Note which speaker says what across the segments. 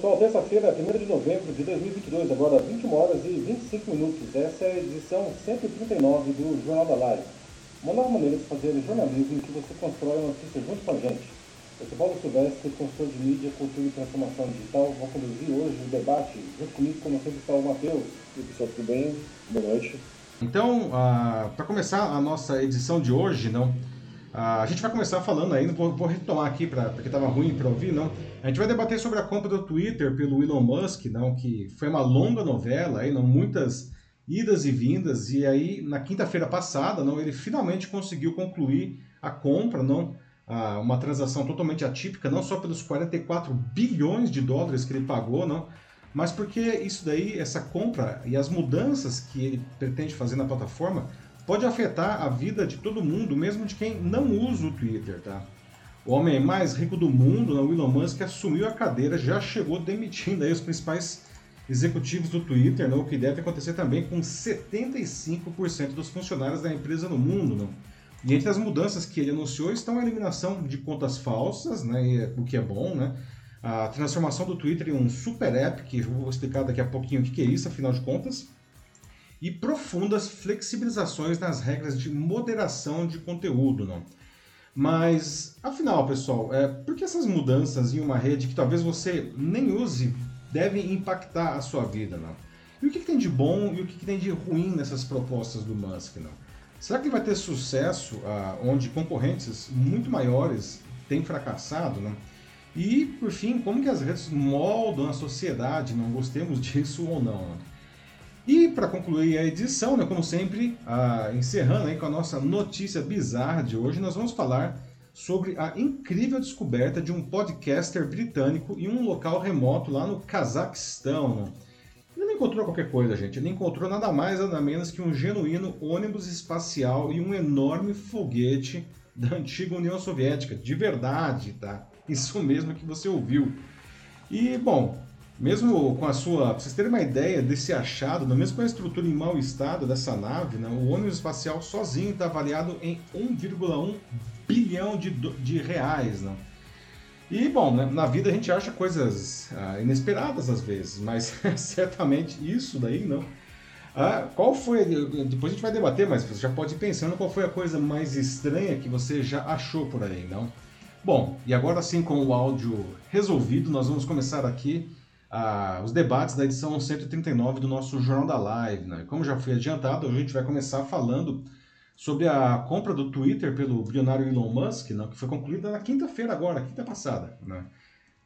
Speaker 1: pessoal, terça-feira, 1 de novembro de 2022, agora 21 horas e 25 minutos. Essa é a edição 139 do Jornal da Live. Uma nova maneira de fazer jornalismo em que você constrói a notícia junto com a gente. Eu sou Paulo Silvestre, consultor de mídia, cultura e transformação digital. Vou conduzir hoje o debate. Junto comigo, como sempre, está o Matheus.
Speaker 2: E pessoal, tudo bem? Boa noite.
Speaker 3: Então, uh, para começar a nossa edição de hoje, não, a gente vai começar falando aí, vou, vou retomar aqui para porque estava ruim para ouvir, não. A gente vai debater sobre a compra do Twitter pelo Elon Musk, não, que foi uma longa novela, aí, não, muitas idas e vindas, e aí na quinta-feira passada, não, ele finalmente conseguiu concluir a compra, não, uma transação totalmente atípica, não só pelos 44 bilhões de dólares que ele pagou, não, mas porque isso daí, essa compra e as mudanças que ele pretende fazer na plataforma pode afetar a vida de todo mundo, mesmo de quem não usa o Twitter, tá? O homem mais rico do mundo, o Elon Musk, assumiu a cadeira, já chegou demitindo aí os principais executivos do Twitter, não? o que deve acontecer também com 75% dos funcionários da empresa no mundo. Não? E entre as mudanças que ele anunciou estão a eliminação de contas falsas, né? o que é bom, né? a transformação do Twitter em um super app, que eu vou explicar daqui a pouquinho o que é isso, afinal de contas, e profundas flexibilizações nas regras de moderação de conteúdo. Não? Mas, afinal, pessoal, é, por que essas mudanças em uma rede que talvez você nem use devem impactar a sua vida? Não? E o que, que tem de bom e o que, que, tem de ruim nessas propostas do Musk? Não? Será que ele vai ter sucesso ah, onde concorrentes muito maiores têm fracassado? Não? E, por fim, como que as redes moldam a sociedade, não gostemos disso ou não. E para concluir a edição, né, como sempre, ah, encerrando aí com a nossa notícia bizarra de hoje, nós vamos falar sobre a incrível descoberta de um podcaster britânico em um local remoto lá no Cazaquistão. Ele não encontrou qualquer coisa, gente. Ele encontrou nada mais nada menos que um genuíno ônibus espacial e um enorme foguete da antiga União Soviética, de verdade, tá? Isso mesmo que você ouviu. E, bom, mesmo com a sua. Pra vocês terem uma ideia desse achado, mesmo com a estrutura em mau estado dessa nave, né, o ônibus espacial sozinho está avaliado em 1,1 bilhão de, de reais. Né? E, bom, né, na vida a gente acha coisas ah, inesperadas às vezes, mas certamente isso daí não. Ah, qual foi. Depois a gente vai debater, mas você já pode ir pensando qual foi a coisa mais estranha que você já achou por aí, não? Bom, e agora sim, com o áudio resolvido, nós vamos começar aqui uh, os debates da edição 139 do nosso Jornal da Live. Né? Como já foi adiantado, a gente vai começar falando sobre a compra do Twitter pelo bilionário Elon Musk, né? que foi concluída na quinta-feira agora, quinta passada. Né?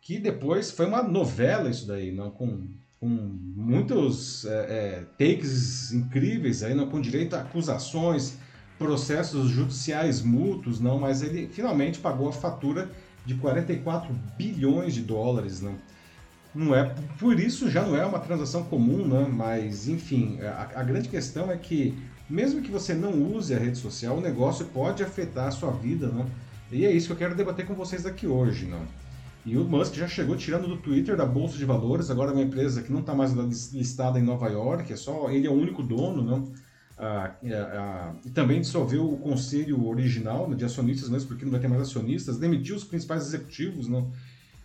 Speaker 3: Que depois foi uma novela isso daí, né? com, com muitos é, é, takes incríveis, aí, né? com direito a acusações processos judiciais mútuos, não, mas ele finalmente pagou a fatura de 44 bilhões de dólares, não. Não é, por isso já não é uma transação comum, né? mas enfim, a, a grande questão é que mesmo que você não use a rede social, o negócio pode afetar a sua vida, não? E é isso que eu quero debater com vocês aqui hoje, não? E o Musk já chegou tirando do Twitter da bolsa de valores, agora é uma empresa que não está mais listada em Nova York, é só ele é o único dono, não? Ah, ah, e também dissolveu o conselho original né, de acionistas, mesmo porque não vai ter mais acionistas, demitiu os principais executivos, não,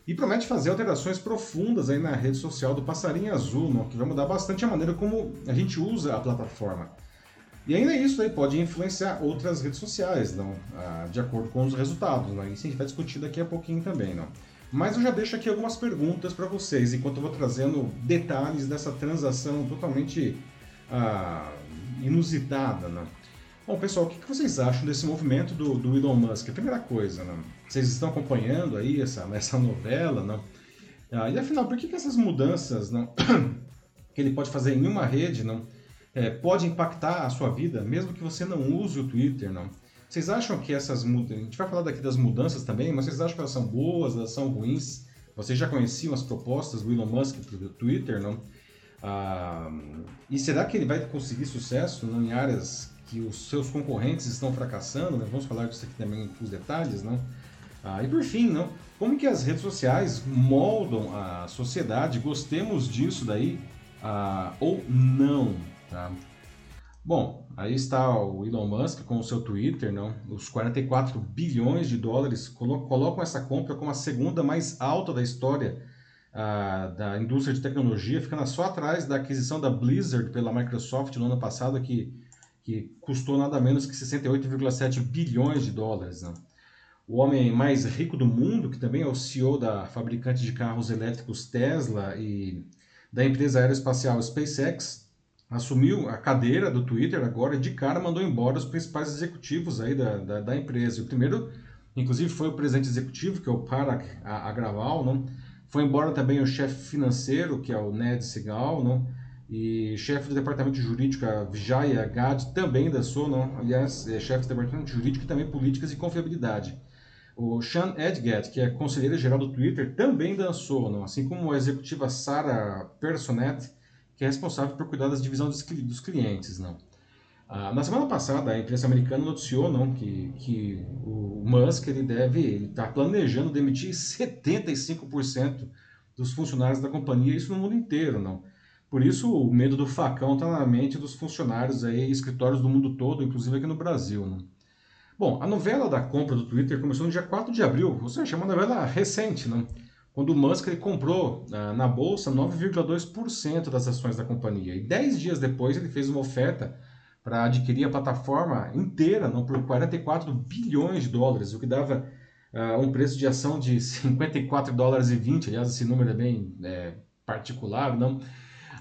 Speaker 3: e promete fazer alterações profundas aí na rede social do Passarinho Azul, não, que vai mudar bastante a maneira como a gente usa a plataforma. E ainda isso aí pode influenciar outras redes sociais, não, ah, de acordo com os resultados. Não, isso a gente vai discutir daqui a pouquinho também. Não. Mas eu já deixo aqui algumas perguntas para vocês, enquanto eu vou trazendo detalhes dessa transação totalmente ah, inusitada, né? Bom, pessoal, o que vocês acham desse movimento do, do Elon Musk? A primeira coisa, né? Vocês estão acompanhando aí essa, essa novela, né? Ah, e afinal, por que, que essas mudanças não, que ele pode fazer em uma rede não, é, pode impactar a sua vida, mesmo que você não use o Twitter? Não? Vocês acham que essas mudanças... A gente vai falar daqui das mudanças também, mas vocês acham que elas são boas, elas são ruins? Vocês já conheciam as propostas do Elon Musk para o Twitter, não? Ah, e será que ele vai conseguir sucesso né, em áreas que os seus concorrentes estão fracassando? Né? Vamos falar disso aqui também os detalhes, não? Ah, e por fim, não? como que as redes sociais moldam a sociedade? Gostemos disso daí ah, ou não? Tá? Bom, aí está o Elon Musk com o seu Twitter, não? Os 44 bilhões de dólares colocam essa compra como a segunda mais alta da história uh, da indústria de tecnologia, ficando só atrás da aquisição da Blizzard pela Microsoft no ano passado, que, que custou nada menos que 68,7 bilhões de dólares. Né? O homem mais rico do mundo, que também é o CEO da fabricante de carros elétricos Tesla e da empresa aeroespacial SpaceX, assumiu a cadeira do Twitter agora de cara mandou embora os principais executivos aí da, da, da empresa. O primeiro, inclusive, foi o presidente executivo, que é o Parag Agraval, não? Foi embora também o chefe financeiro, que é o Ned Segal, não? E chefe do departamento jurídico, a Vijaya Gad, também da SO, não? Aliás, é chefe do departamento jurídico e também políticas e confiabilidade. O Sean Edgett, que é conselheiro geral do Twitter, também dançou, não? assim como a executiva Sarah Personet, que é responsável por cuidar das divisões dos clientes. Não? Ah, na semana passada, a imprensa americana noticiou não, que, que o Musk ele deve estar tá planejando demitir 75% dos funcionários da companhia, isso no mundo inteiro. não. Por isso, o medo do facão está na mente dos funcionários, aí, escritórios do mundo todo, inclusive aqui no Brasil. Não. Bom, a novela da compra do Twitter começou no dia 4 de abril, ou seja, é uma novela recente. Não quando o Musk ele comprou uh, na bolsa 9,2% das ações da companhia. E 10 dias depois ele fez uma oferta para adquirir a plataforma inteira não, por 44 bilhões de dólares, o que dava uh, um preço de ação de 54 dólares e 20. Aliás, esse número é bem é, particular, não?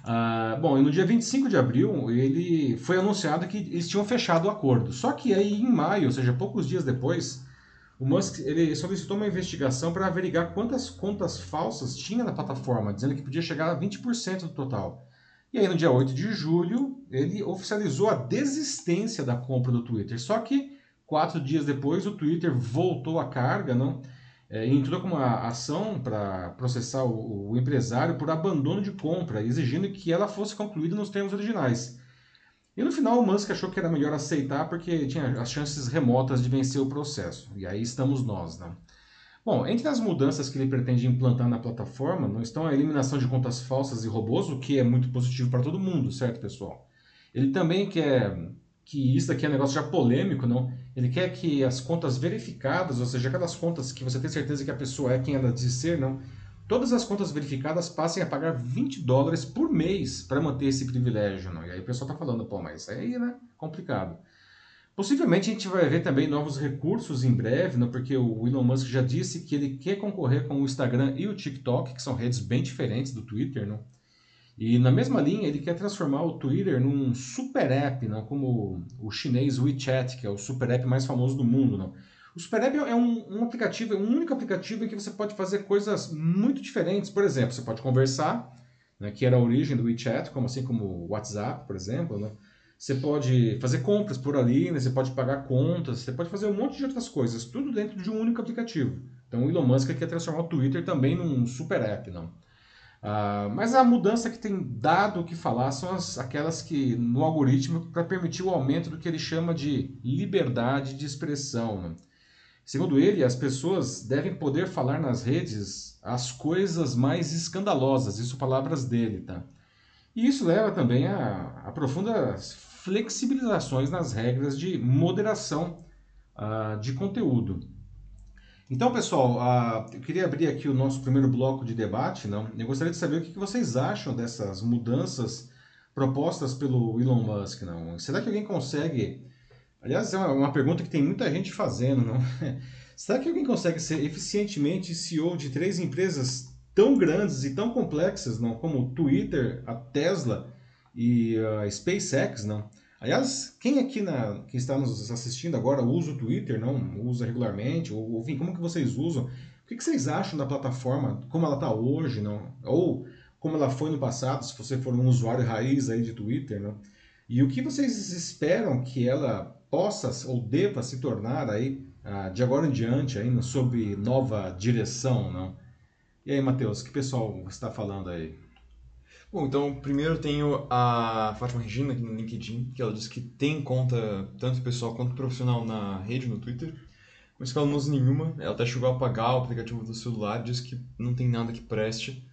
Speaker 3: Uh, bom, e no dia 25 de abril, ele foi anunciado que eles tinham fechado o acordo. Só que aí, em maio, ou seja, poucos dias depois, o Musk ele solicitou uma investigação para averiguar quantas contas falsas tinha na plataforma, dizendo que podia chegar a 20% do total. E aí, no dia 8 de julho, ele oficializou a desistência da compra do Twitter. Só que, quatro dias depois, o Twitter voltou à carga, não? É, entrou com uma ação para processar o, o empresário por abandono de compra, exigindo que ela fosse concluída nos termos originais. E no final o Musk achou que era melhor aceitar porque tinha as chances remotas de vencer o processo. E aí estamos nós, né? Bom, entre as mudanças que ele pretende implantar na plataforma, não estão a eliminação de contas falsas e robôs, o que é muito positivo para todo mundo, certo, pessoal? Ele também quer que isso aqui é um negócio já polêmico, não? Ele quer que as contas verificadas, ou seja, aquelas contas que você tem certeza que a pessoa é quem ela diz ser, não? todas as contas verificadas passem a pagar 20 dólares por mês para manter esse privilégio. Não? E aí o pessoal está falando, pô, mas aí, né? Complicado. Possivelmente a gente vai ver também novos recursos em breve, não? porque o Elon Musk já disse que ele quer concorrer com o Instagram e o TikTok, que são redes bem diferentes do Twitter. Não? E na mesma linha, ele quer transformar o Twitter num super app, não? como o chinês WeChat, que é o super app mais famoso do mundo. Não? O Super App é um, um, aplicativo, é um único aplicativo em que você pode fazer coisas muito diferentes. Por exemplo, você pode conversar, né, que era a origem do WeChat, como assim como o WhatsApp, por exemplo. Né? Você pode fazer compras por ali, né? você pode pagar contas, você pode fazer um monte de outras coisas, tudo dentro de um único aplicativo. Então o Elon Musk quer transformar o Twitter também num super app, não? Uh, mas a mudança que tem dado o que falar são as, aquelas que no algoritmo para permitir o aumento do que ele chama de liberdade de expressão. Né? Segundo ele, as pessoas devem poder falar nas redes as coisas mais escandalosas, isso palavras dele, tá? E isso leva também a, a profundas flexibilizações nas regras de moderação uh, de conteúdo. Então, pessoal, eu queria abrir aqui o nosso primeiro bloco de debate. Não? Eu gostaria de saber o que vocês acham dessas mudanças propostas pelo Elon Musk. Não? Será que alguém consegue Aliás, é uma pergunta que tem muita gente fazendo, não? Será que alguém consegue ser eficientemente CEO de três empresas tão grandes e tão complexas, não? Como o Twitter, a Tesla e a SpaceX, não? Aliás, quem aqui na, que está nos assistindo agora usa o Twitter, não? Usa regularmente? Ou, como que vocês usam? O que, que vocês acham da plataforma? Como ela está hoje, não? Ou como ela foi no passado, se você for um usuário raiz aí de Twitter, não? E o que vocês esperam que ela possa ou deva se tornar aí uh, de agora em diante ainda sob nova direção, não? E aí, Matheus, que pessoal está falando aí?
Speaker 4: Bom, então primeiro tenho a Fátima Regina aqui no LinkedIn, que ela diz que tem conta tanto pessoal quanto profissional na rede, no Twitter, mas que ela não usa nenhuma. Ela até chegou a apagar o aplicativo do celular, diz que não tem nada que preste.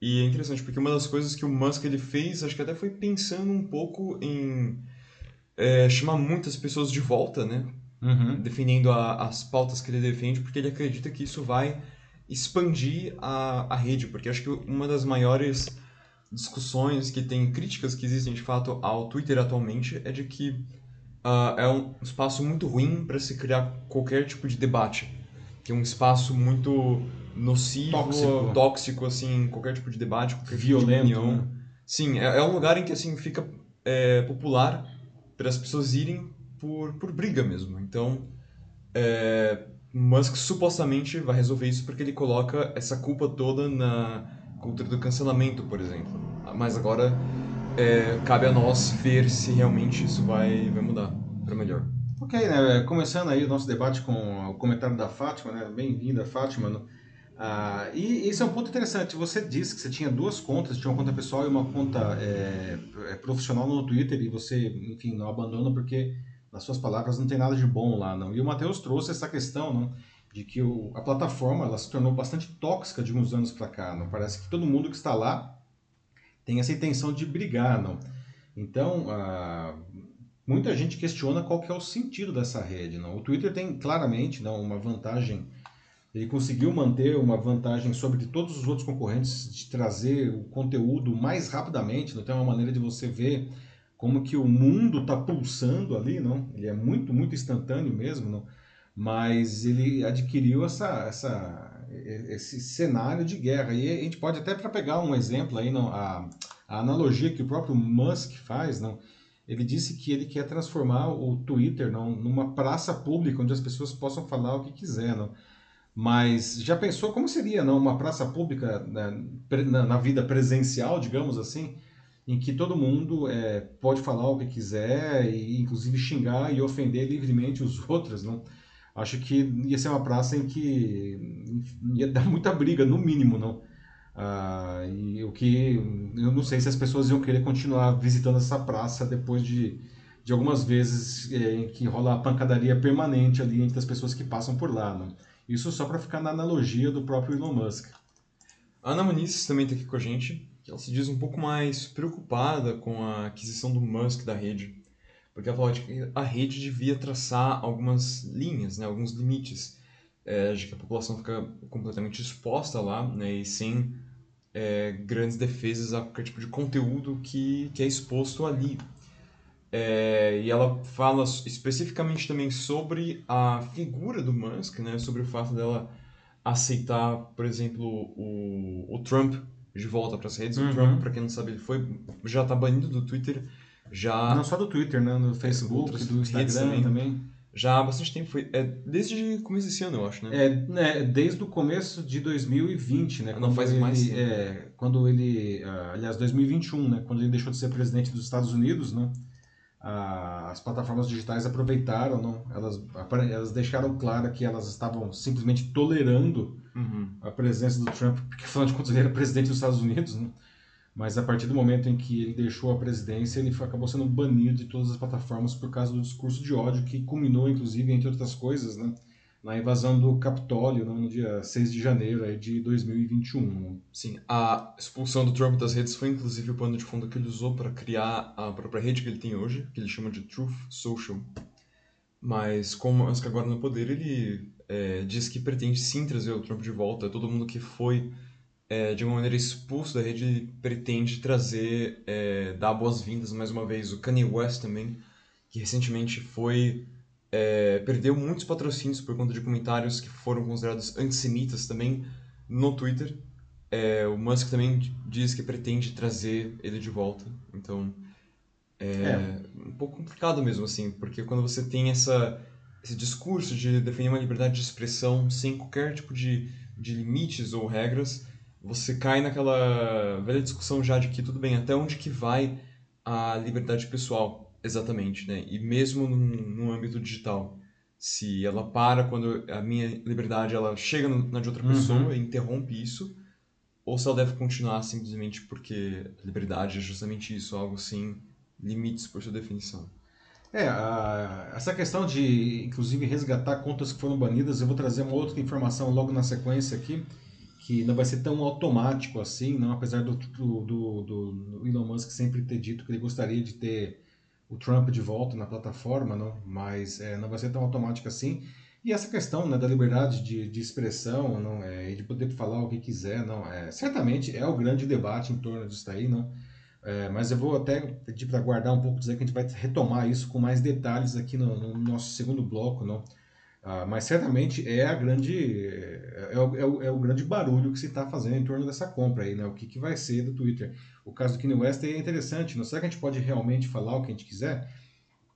Speaker 4: E é interessante, porque uma das coisas que o Musk ele fez, acho que até foi pensando um pouco em é, chamar muitas pessoas de volta, né? Uhum. Defendendo a, as pautas que ele defende, porque ele acredita que isso vai expandir a, a rede, porque acho que uma das maiores discussões que tem críticas que existem de fato ao Twitter atualmente é de que uh, é um espaço muito ruim para se criar qualquer tipo de debate, que é um espaço muito nocivo, tóxico, tóxico assim, qualquer tipo de debate, qualquer tipo
Speaker 3: violento.
Speaker 4: Tipo né? Sim, é, é, um lugar em que assim fica é, popular para as pessoas irem por, por briga mesmo. Então, é, Musk supostamente vai resolver isso porque ele coloca essa culpa toda na cultura do cancelamento, por exemplo. Mas agora é, cabe a nós ver se realmente isso vai, vai mudar para melhor.
Speaker 3: Ok, né? Começando aí o nosso debate com o comentário da Fátima, né? Bem-vinda, Fátima. Ah, e esse é um ponto interessante. Você disse que você tinha duas contas, tinha uma conta pessoal e uma conta é, é, profissional no Twitter e você, enfim, não abandona porque, nas suas palavras, não tem nada de bom lá, não. E o Matheus trouxe essa questão, não? De que o, a plataforma ela se tornou bastante tóxica de uns anos para cá. Não parece que todo mundo que está lá tem essa intenção de brigar, não. Então, ah, muita gente questiona qual que é o sentido dessa rede, não. O Twitter tem claramente não uma vantagem. Ele conseguiu manter uma vantagem sobre todos os outros concorrentes de trazer o conteúdo mais rapidamente. Não tem uma maneira de você ver como que o mundo está pulsando ali, não? Ele é muito, muito instantâneo mesmo, não? Mas ele adquiriu essa, essa, esse cenário de guerra. E a gente pode até para pegar um exemplo aí, não, a, a analogia que o próprio Musk faz, não, ele disse que ele quer transformar o Twitter não, numa praça pública onde as pessoas possam falar o que quiser, não. Mas já pensou como seria não, uma praça pública né, na, na vida presencial, digamos assim, em que todo mundo é, pode falar o que quiser e inclusive xingar e ofender livremente os outros, não? Acho que ia ser uma praça em que ia dar muita briga, no mínimo, não? Ah, e o que eu não sei se as pessoas iam querer continuar visitando essa praça depois de, de algumas vezes é, em que rola a pancadaria permanente ali entre as pessoas que passam por lá. Não? Isso só para ficar na analogia do próprio Elon Musk.
Speaker 4: A Ana Muniz também está aqui com a gente, que ela se diz um pouco mais preocupada com a aquisição do Musk da rede porque ela falou que a rede devia traçar algumas linhas, né, alguns limites, é, de que a população fica completamente exposta lá né, e sem é, grandes defesas a qualquer tipo de conteúdo que, que é exposto ali. É, e ela fala especificamente também sobre a figura do Musk, né, sobre o fato dela aceitar, por exemplo, o, o Trump de volta para as redes. Uhum. O Trump, para quem não sabe, ele foi já está banido do Twitter já...
Speaker 3: Não só do Twitter, né? No Facebook, do Instagram também. também.
Speaker 4: Já há bastante tempo, foi, é desde o começo desse ano, eu acho,
Speaker 3: né? É, né, desde o começo de 2020, né?
Speaker 4: Não faz
Speaker 3: ele,
Speaker 4: mais tempo.
Speaker 3: É, quando ele, uh, aliás, 2021, né? Quando ele deixou de ser presidente dos Estados Unidos, né? As plataformas digitais aproveitaram, não? Elas, elas deixaram claro que elas estavam simplesmente tolerando
Speaker 4: uhum.
Speaker 3: a presença do Trump, porque afinal de contas ele era presidente dos Estados Unidos, né? Mas a partir do momento em que ele deixou a presidência, ele acabou sendo banido de todas as plataformas por causa do discurso de ódio que culminou, inclusive, entre outras coisas, né, na invasão do Capitólio né, no dia 6 de janeiro aí, de 2021. Né.
Speaker 4: Sim, a expulsão do Trump das redes foi, inclusive, o pano de fundo que ele usou para criar a própria rede que ele tem hoje, que ele chama de Truth Social. Mas, como Musk agora no poder, ele é, diz que pretende sim trazer o Trump de volta. Todo mundo que foi é, de uma maneira expulso da rede, pretende trazer, é, dar boas-vindas mais uma vez o Kanye West também, que recentemente foi é, perdeu muitos patrocínios por conta de comentários que foram considerados antissemitas também no Twitter. É, o Musk também diz que pretende trazer ele de volta. Então é, é, um pouco complicado mesmo assim, porque quando você tem essa esse discurso de defender uma liberdade de expressão sem qualquer tipo de, de limites ou regras, você cai naquela velha discussão já de que tudo bem, até onde que vai a liberdade pessoal, exatamente, né? E mesmo no âmbito digital, se ela para quando a minha liberdade ela chega na de outra pessoa uhum. e interrompe isso, ou se ela deve continuar simplesmente porque liberdade é justamente isso, algo sem limites por sua definição.
Speaker 3: É, a, essa questão de, inclusive, resgatar contas que foram banidas, eu vou trazer uma outra informação logo na sequência aqui, que não vai ser tão automático assim, não, apesar do, do, do, do Elon Musk sempre ter dito que ele gostaria de ter o Trump de volta na plataforma, não, mas é, não vai ser tão automático assim. E essa questão né, da liberdade de, de expressão não, é, de poder falar o que quiser, não é, certamente é o grande debate em torno disso daí, não. É, mas eu vou até pedir para guardar um pouco, dizer que a gente vai retomar isso com mais detalhes aqui no, no nosso segundo bloco, não. Ah, mas certamente é a grande é, é, o, é, o, é o grande barulho que se está fazendo em torno dessa compra aí, né? O que, que vai ser do Twitter? O caso do Kanye West é interessante. Não será que a gente pode realmente falar o que a gente quiser?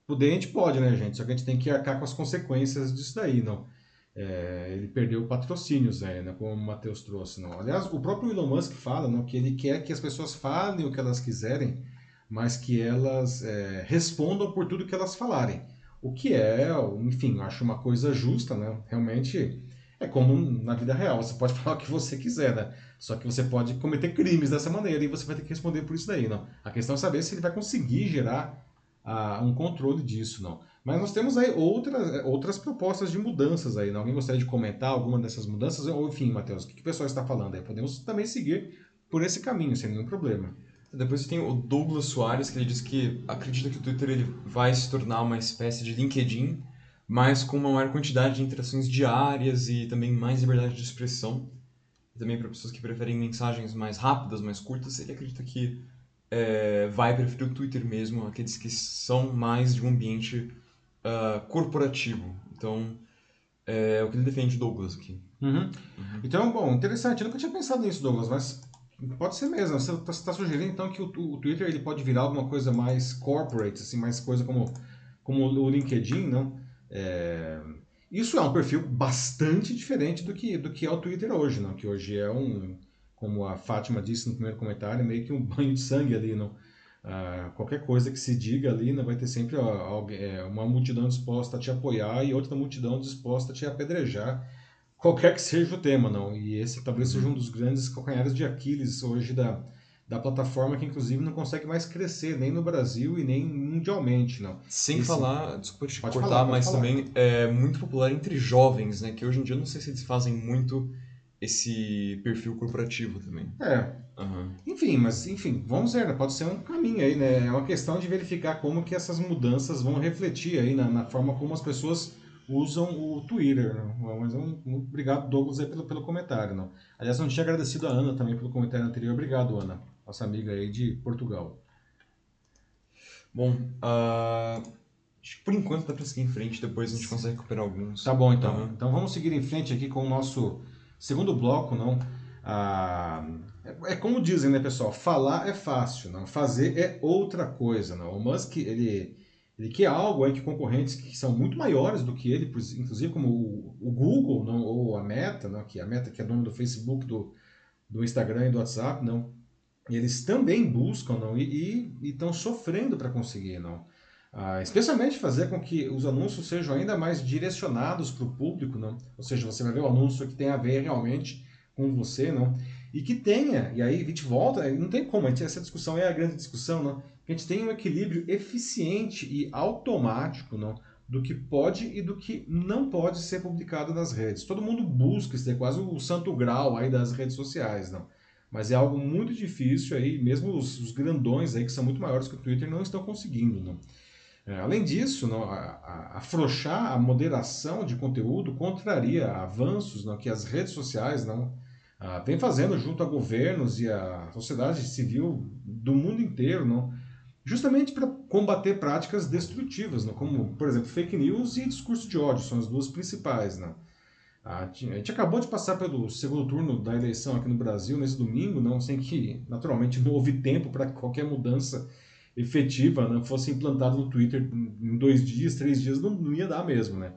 Speaker 3: Poder a gente pode, né, gente? Só que a gente tem que arcar com as consequências disso daí, não. É, ele perdeu patrocínios aí, né, como o Matheus trouxe. Não. Aliás, o próprio Elon Musk fala não, que ele quer que as pessoas falem o que elas quiserem, mas que elas é, respondam por tudo que elas falarem. O que é, enfim, acho uma coisa justa, né? Realmente é como na vida real, você pode falar o que você quiser, né? Só que você pode cometer crimes dessa maneira e você vai ter que responder por isso daí, não. A questão é saber se ele vai conseguir gerar uh, um controle disso, não. Mas nós temos aí outras, outras propostas de mudanças aí, não? Alguém gostaria de comentar alguma dessas mudanças? Ou, enfim, Matheus, o que, que o pessoal está falando aí? Podemos também seguir por esse caminho, sem nenhum problema.
Speaker 4: Depois tem o Douglas Soares, que ele diz que acredita que o Twitter ele vai se tornar uma espécie de LinkedIn, mas com uma maior quantidade de interações diárias e também mais liberdade de expressão. Também para pessoas que preferem mensagens mais rápidas, mais curtas, ele acredita que é, vai preferir o Twitter mesmo, aqueles que são mais de um ambiente uh, corporativo. Então, é o que ele defende Douglas aqui.
Speaker 3: Uhum. Uhum. Então, bom, interessante. Eu nunca tinha pensado nisso, Douglas, mas Pode ser mesmo. Você está tá sugerindo então que o, o, Twitter ele pode virar alguma coisa mais corporate, assim, mais coisa como, como o LinkedIn, não? É... Isso é um perfil bastante diferente do que, do que é o Twitter hoje, não? Que hoje é um, como a Fátima disse no primeiro comentário, meio que um banho de sangue ali, não? Ah, qualquer coisa que se diga ali, vai ter sempre alguém, é, uma multidão disposta a te apoiar e outra multidão disposta a te apedrejar qualquer que seja o tema, não. E esse talvez seja um dos grandes calcanhares de Aquiles hoje da, da plataforma, que inclusive não consegue mais crescer nem no Brasil e nem mundialmente, não.
Speaker 4: Sem esse... falar, desculpa te pode cortar, falar, mas falar. também é muito popular entre jovens, né? Que hoje em dia eu não sei se eles fazem muito esse perfil corporativo também.
Speaker 3: É. Uhum. Enfim, mas enfim, vamos ver, né? pode ser um caminho aí, né? É uma questão de verificar como que essas mudanças vão refletir aí na, na forma como as pessoas usam o Twitter. Né? Mas um, obrigado, Douglas, aí, pelo, pelo comentário. Não? Aliás, não tinha agradecido a Ana também pelo comentário anterior. Obrigado, Ana, nossa amiga aí de Portugal.
Speaker 4: Bom, uh, acho que por enquanto dá para seguir em frente, depois a gente consegue recuperar alguns.
Speaker 3: Tá bom, então. Uhum. Então vamos seguir em frente aqui com o nosso segundo bloco, não? Uh, é, é como dizem, né, pessoal? Falar é fácil, não? Fazer é outra coisa, não? O Musk, ele ele quer algo aí que concorrentes que são muito maiores do que ele, inclusive como o, Google, não, ou a Meta, não, que é a Meta que é dona do Facebook, do, do Instagram e do WhatsApp, não. Eles também buscam, não, e estão sofrendo para conseguir, não. Ah, especialmente fazer com que os anúncios sejam ainda mais direcionados para o público, não. Ou seja, você vai ver o anúncio que tem a ver realmente com você, não. E que tenha, e aí a gente volta, não tem como, essa discussão é a grande discussão, não que a gente tenha um equilíbrio eficiente e automático não, do que pode e do que não pode ser publicado nas redes. Todo mundo busca, isso é quase o santo grau aí das redes sociais, não. Mas é algo muito difícil aí, mesmo os, os grandões aí que são muito maiores que o Twitter não estão conseguindo, não. É, além disso, não, a, a, afrouxar a moderação de conteúdo contraria avanços não, que as redes sociais não ah, vem fazendo junto a governos e a sociedade civil do mundo inteiro, não, justamente para combater práticas destrutivas, né? como, por exemplo, fake news e discurso de ódio, são as duas principais. Né? A gente acabou de passar pelo segundo turno da eleição aqui no Brasil nesse domingo, não sem que, naturalmente, não houve tempo para qualquer mudança efetiva né, fosse implantada no Twitter em dois dias, três dias, não, não ia dar mesmo, né?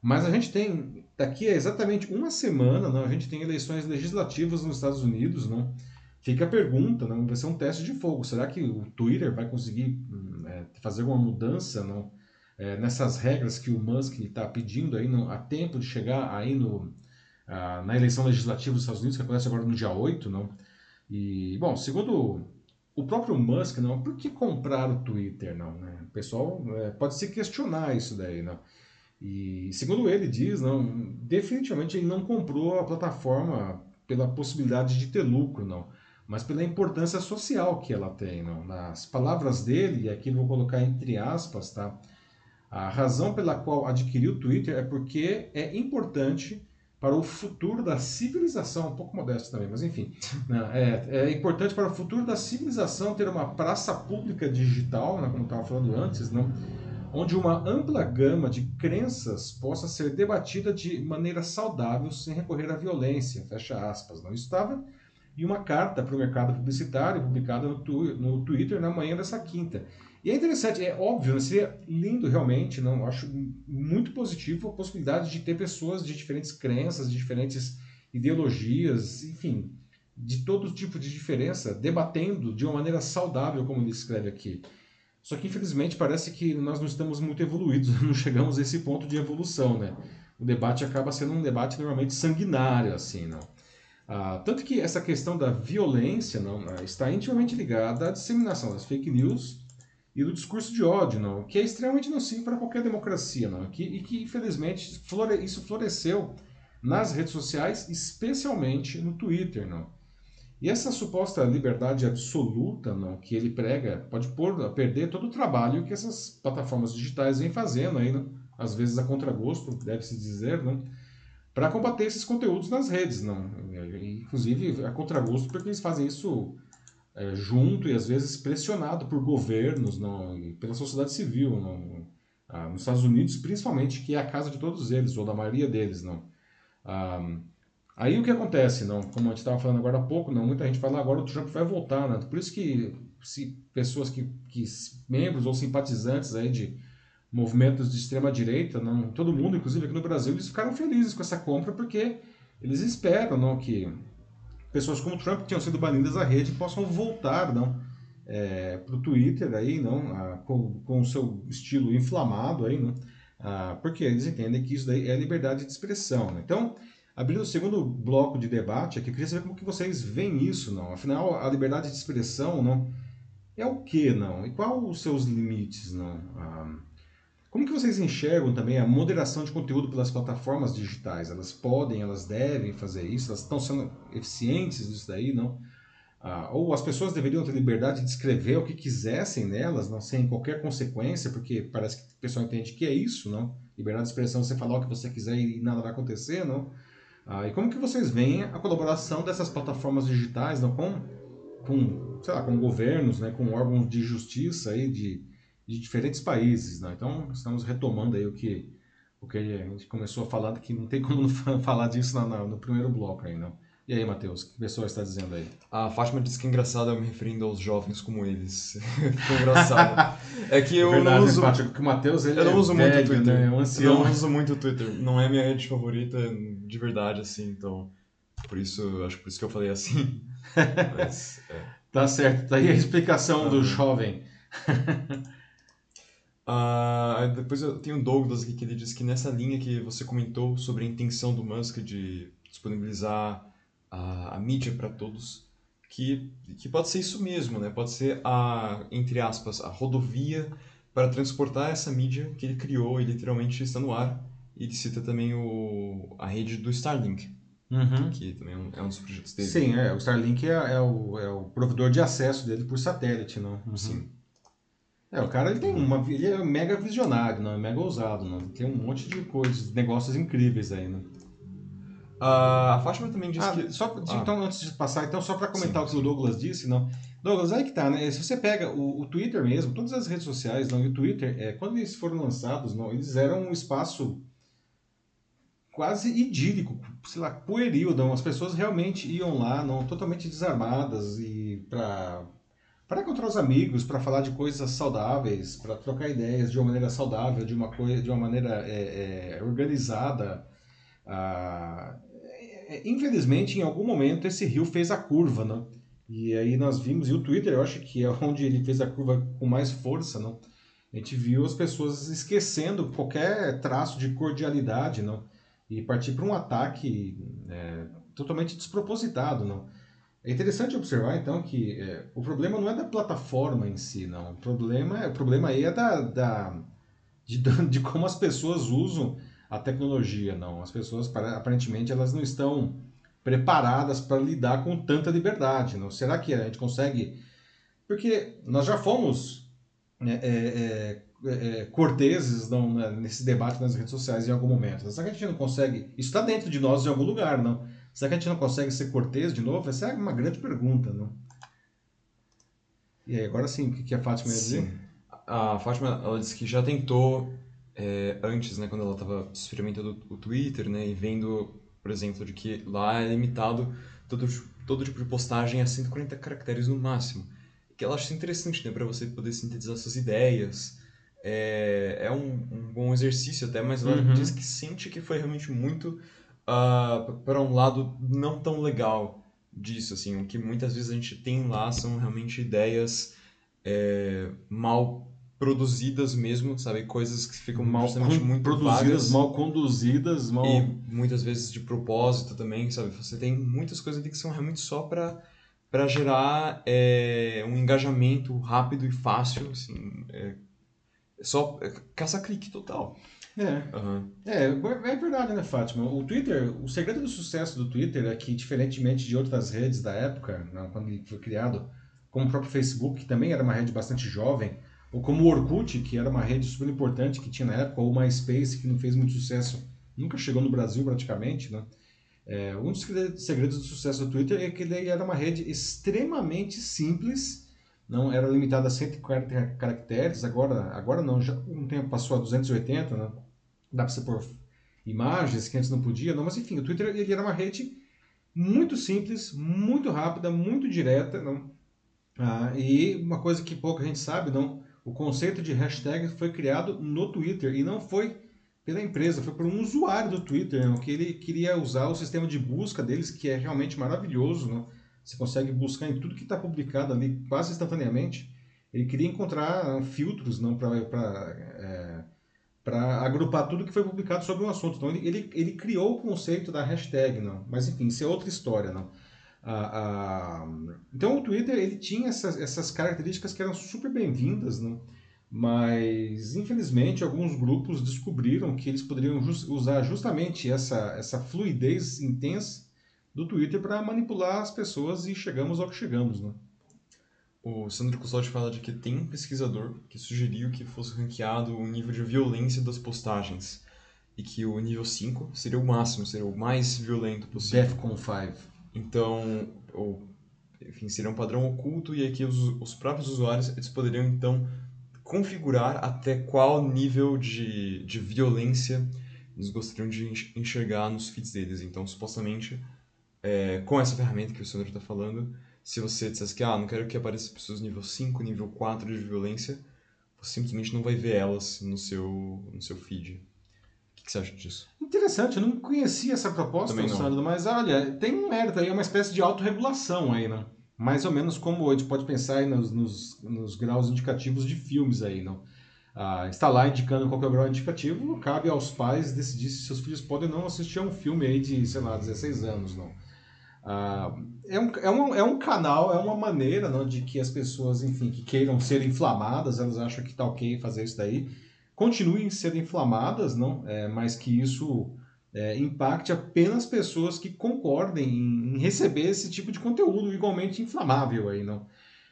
Speaker 3: Mas a gente tem, daqui a exatamente uma semana, não, a gente tem eleições legislativas nos Estados Unidos, não? Fica a pergunta, não vai ser um teste de fogo. Será que o Twitter vai conseguir hum, é, fazer alguma mudança não, é, nessas regras que o Musk está pedindo aí não, a tempo de chegar aí no, a, na eleição legislativa dos Estados Unidos, que acontece agora no dia 8, não? E, bom, segundo o próprio Musk, não, por que comprar o Twitter, não? Né? O pessoal é, pode se questionar isso daí, não? E segundo ele diz, não, definitivamente ele não comprou a plataforma pela possibilidade de ter lucro, não mas pela importância social que ela tem. Não? Nas palavras dele, e aqui vou colocar entre aspas, tá? A razão pela qual adquiriu o Twitter é porque é importante para o futuro da civilização, um pouco modesto também, mas enfim. Né, é, é, importante para o futuro da civilização ter uma praça pública digital, né, como estava falando antes, não? onde uma ampla gama de crenças possa ser debatida de maneira saudável sem recorrer à violência, fecha aspas. Não estava e uma carta para o mercado publicitário publicada no, tu, no Twitter na manhã dessa quinta. E é interessante, é óbvio, seria lindo realmente, não acho muito positivo a possibilidade de ter pessoas de diferentes crenças, de diferentes ideologias, enfim, de todo tipo de diferença, debatendo de uma maneira saudável, como ele escreve aqui. Só que infelizmente parece que nós não estamos muito evoluídos, não chegamos a esse ponto de evolução, né? O debate acaba sendo um debate normalmente sanguinário, assim, não? Ah, tanto que essa questão da violência não ah, está intimamente ligada à disseminação das fake news e do discurso de ódio, não, que é extremamente nocivo para qualquer democracia, não, que, e que infelizmente flore, isso floresceu nas redes sociais, especialmente no Twitter, não. E essa suposta liberdade absoluta não, que ele prega pode pôr a perder todo o trabalho que essas plataformas digitais vêm fazendo, aí, não? às vezes a contragosto, deve-se dizer, não? Para combater esses conteúdos nas redes. Não? Inclusive a contragosto porque eles fazem isso é, junto e às vezes pressionado por governos não? e pela sociedade civil. Não? Ah, nos Estados Unidos, principalmente, que é a casa de todos eles, ou da maioria deles. não ah, Aí o que acontece, não? Como a gente estava falando agora há pouco, não, muita gente fala agora o Trump vai voltar, né? Por isso que se pessoas que, que membros ou simpatizantes aí de movimentos de extrema direita, não, todo mundo, inclusive aqui no Brasil, eles ficaram felizes com essa compra porque eles esperam, não, que pessoas como Trump que tinham sido banidas da rede possam voltar, não, é, para o Twitter aí, não, a, com, com o seu estilo inflamado aí, não, a, porque eles entendem que isso daí é liberdade de expressão. Né? Então Abrindo o segundo bloco de debate aqui, eu queria saber como que vocês veem isso, não? Afinal, a liberdade de expressão, não? É o que, não? E quais os seus limites, não? Ah, como que vocês enxergam também a moderação de conteúdo pelas plataformas digitais? Elas podem, elas devem fazer isso? Elas estão sendo eficientes nisso daí, não? Ah, ou as pessoas deveriam ter liberdade de escrever o que quisessem nelas, não sem qualquer consequência, porque parece que o pessoal entende que é isso, não? Liberdade de expressão, você falar o que você quiser e nada vai acontecer, não? Ah, e como que vocês veem a colaboração dessas plataformas digitais não, com, com, sei lá, com governos, né, com órgãos de justiça aí de, de diferentes países? Né? Então, estamos retomando aí o que, o que a gente começou a falar, que não tem como falar disso na, na, no primeiro bloco aí, não. E aí, Matheus, o que a pessoa está dizendo aí?
Speaker 4: A Fátima disse que é engraçado eu me referindo aos jovens como eles. Ficou engraçado. É que eu
Speaker 3: Verdade,
Speaker 4: não uso.
Speaker 3: Né, Fátima, que o Matheus, ele
Speaker 4: Eu não
Speaker 3: é
Speaker 4: uso muito o Twitter.
Speaker 3: Né? É um
Speaker 4: eu
Speaker 3: ancião.
Speaker 4: não uso muito o Twitter. Não é minha rede favorita de verdade, assim, então. Por isso, acho que por isso que eu falei assim. Mas, é.
Speaker 3: Tá certo, tá aí a explicação do
Speaker 4: Uhum.
Speaker 3: jovem.
Speaker 4: Ah, depois eu tenho o Douglas aqui que ele diz que nessa linha que você comentou sobre a intenção do Musk de disponibilizar a, a mídia para todos, que, que pode ser isso mesmo, né? Pode ser a, entre aspas, a rodovia para transportar essa mídia que ele criou e literalmente está no ar. E ele cita também o, a rede do Starlink,
Speaker 3: Uhum.
Speaker 4: que também é um, é um dos projetos dele.
Speaker 3: Sim, é, o Starlink é, é o, é o provedor de acesso dele por satélite, não? Uhum.
Speaker 4: Sim.
Speaker 3: É, o cara ele tem uma, ele é mega visionário, não é mega ousado, não. Ele tem um monte de coisas, negócios incríveis aí, né?
Speaker 4: Ah, a Fátima também disse
Speaker 3: Ah,
Speaker 4: que.
Speaker 3: só,
Speaker 4: Ah.
Speaker 3: então, antes de passar, então, só para comentar
Speaker 4: Sim,
Speaker 3: o que o Douglas disse, não. Douglas, aí que tá, né? Se você pega o, o Twitter mesmo, todas as redes sociais, não, e o Twitter, é, quando eles foram lançados, não, eles eram um espaço quase idílico, sei lá, pueril, não. As pessoas realmente iam lá, não, totalmente desarmadas e para para encontrar os amigos, para falar de coisas saudáveis, para trocar ideias de uma maneira saudável, de uma coisa, de uma maneira é, é, organizada. Ah, é, é, infelizmente, em algum momento esse rio fez a curva, não? E aí nós vimos, e o Twitter, eu acho que é onde ele fez a curva com mais força, não? A gente viu as pessoas esquecendo qualquer traço de cordialidade, não? E partir para um ataque é, totalmente despropositado, não? É interessante observar, então, que é, o problema não é da plataforma em si, não. O problema, o problema aí é da, da, de, de como as pessoas usam a tecnologia, não. As pessoas, aparentemente, elas não estão preparadas para lidar com tanta liberdade, não. Será que a gente consegue... Porque nós já fomos né, é, é, é, corteses não, né, nesse debate nas redes sociais em algum momento. Será que a gente não consegue. Isso está dentro de nós em algum lugar, não? Será que a gente não consegue ser cortês de novo? Essa é uma grande pergunta, não? E aí, agora sim, o que a Fátima ia dizer? Sim.
Speaker 4: A Fátima, ela disse que já tentou é, antes, né, quando ela estava experimentando o Twitter, né, e vendo, por exemplo, de que lá é limitado todo, todo tipo de postagem a 140 caracteres no máximo. Que ela acha interessante, né, para você poder sintetizar suas ideias. É, é um, um bom exercício até, mas ela uhum. diz que sente que foi realmente muito uh, ah, para um lado não tão legal disso, assim, o que muitas vezes a gente tem lá são realmente ideias é, mal produzidas mesmo, sabe? Coisas que ficam mal muito
Speaker 3: produzidas,
Speaker 4: vagas.
Speaker 3: mal conduzidas, mal...
Speaker 4: E muitas vezes de propósito também, sabe? Você tem muitas coisas ali que são realmente só para para gerar é, um engajamento rápido e fácil, assim, é, só é, caça-clique total.
Speaker 3: É. Uhum. é. É verdade, né, Fátima? O Twitter, o segredo do sucesso do Twitter é que, diferentemente de outras redes da época, né, quando ele foi criado, como o próprio Facebook, que também era uma rede bastante jovem, ou como o Orkut, que era uma rede super importante que tinha na época, ou o MySpace, que não fez muito sucesso, nunca chegou no Brasil praticamente, né? É, um dos segredos do sucesso do Twitter é que ele era uma rede extremamente simples, não era limitada a 140 caracteres, agora, agora não, já um tempo passou a 280, né? Dá para você pôr imagens que antes não podia, não, mas enfim, o Twitter ele era uma rede muito simples, muito rápida, muito direta, não? Ah, e uma coisa que pouca gente sabe, não, o conceito de hashtag foi criado no Twitter e não foi pela empresa, foi por um usuário do Twitter, né, que ele queria usar o sistema de busca deles, que é realmente maravilhoso. Né? Você consegue buscar em tudo que está publicado ali quase instantaneamente. Ele queria encontrar filtros não para para agrupar tudo que foi publicado sobre um assunto. Então ele, ele, ele criou o conceito da hashtag, não. Mas enfim, isso é outra história, não. Então o Twitter ele tinha essas, essas características que eram super bem-vindas, né? mas infelizmente alguns grupos descobriram que eles poderiam just, usar justamente essa, essa fluidez intensa do Twitter para manipular as pessoas e chegamos ao que chegamos. Né?
Speaker 4: O Sandro Custódio fala de que tem um pesquisador que sugeriu que fosse ranqueado o nível de violência das postagens e que o nível 5 seria o máximo, seria o mais violento possível.
Speaker 3: Defcon 5.
Speaker 4: Então, ou, enfim, seria um padrão oculto e aqui os, os próprios usuários eles poderiam então configurar até qual nível de, de violência eles gostariam de enxergar nos feeds deles. Então, supostamente, é, com essa ferramenta que o Sandro está falando, se você dissesse que ah, não quero que apareça pessoas nível 5, nível 4 de violência, você simplesmente não vai ver elas no seu, no seu feed que você acha disso?
Speaker 3: Interessante, eu não conhecia essa proposta, Sandro, mas olha, tem um mérito aí, é uma espécie de autorregulação aí, né? Mais ou menos como a gente pode pensar aí nos, nos, nos graus indicativos de filmes aí, não? Ah, está lá indicando qual é o grau indicativo, cabe aos pais decidir se seus filhos podem ou não assistir a um filme aí de, sei lá, 16 anos, não? Ah, é, um, é, um, é um canal, é uma maneira não, de que as pessoas, enfim, que queiram ser inflamadas, elas acham que está ok fazer isso daí, continuem sendo inflamadas, não, é, mas que isso é, impacte apenas pessoas que concordem em, em, receber esse tipo de conteúdo igualmente inflamável aí, não.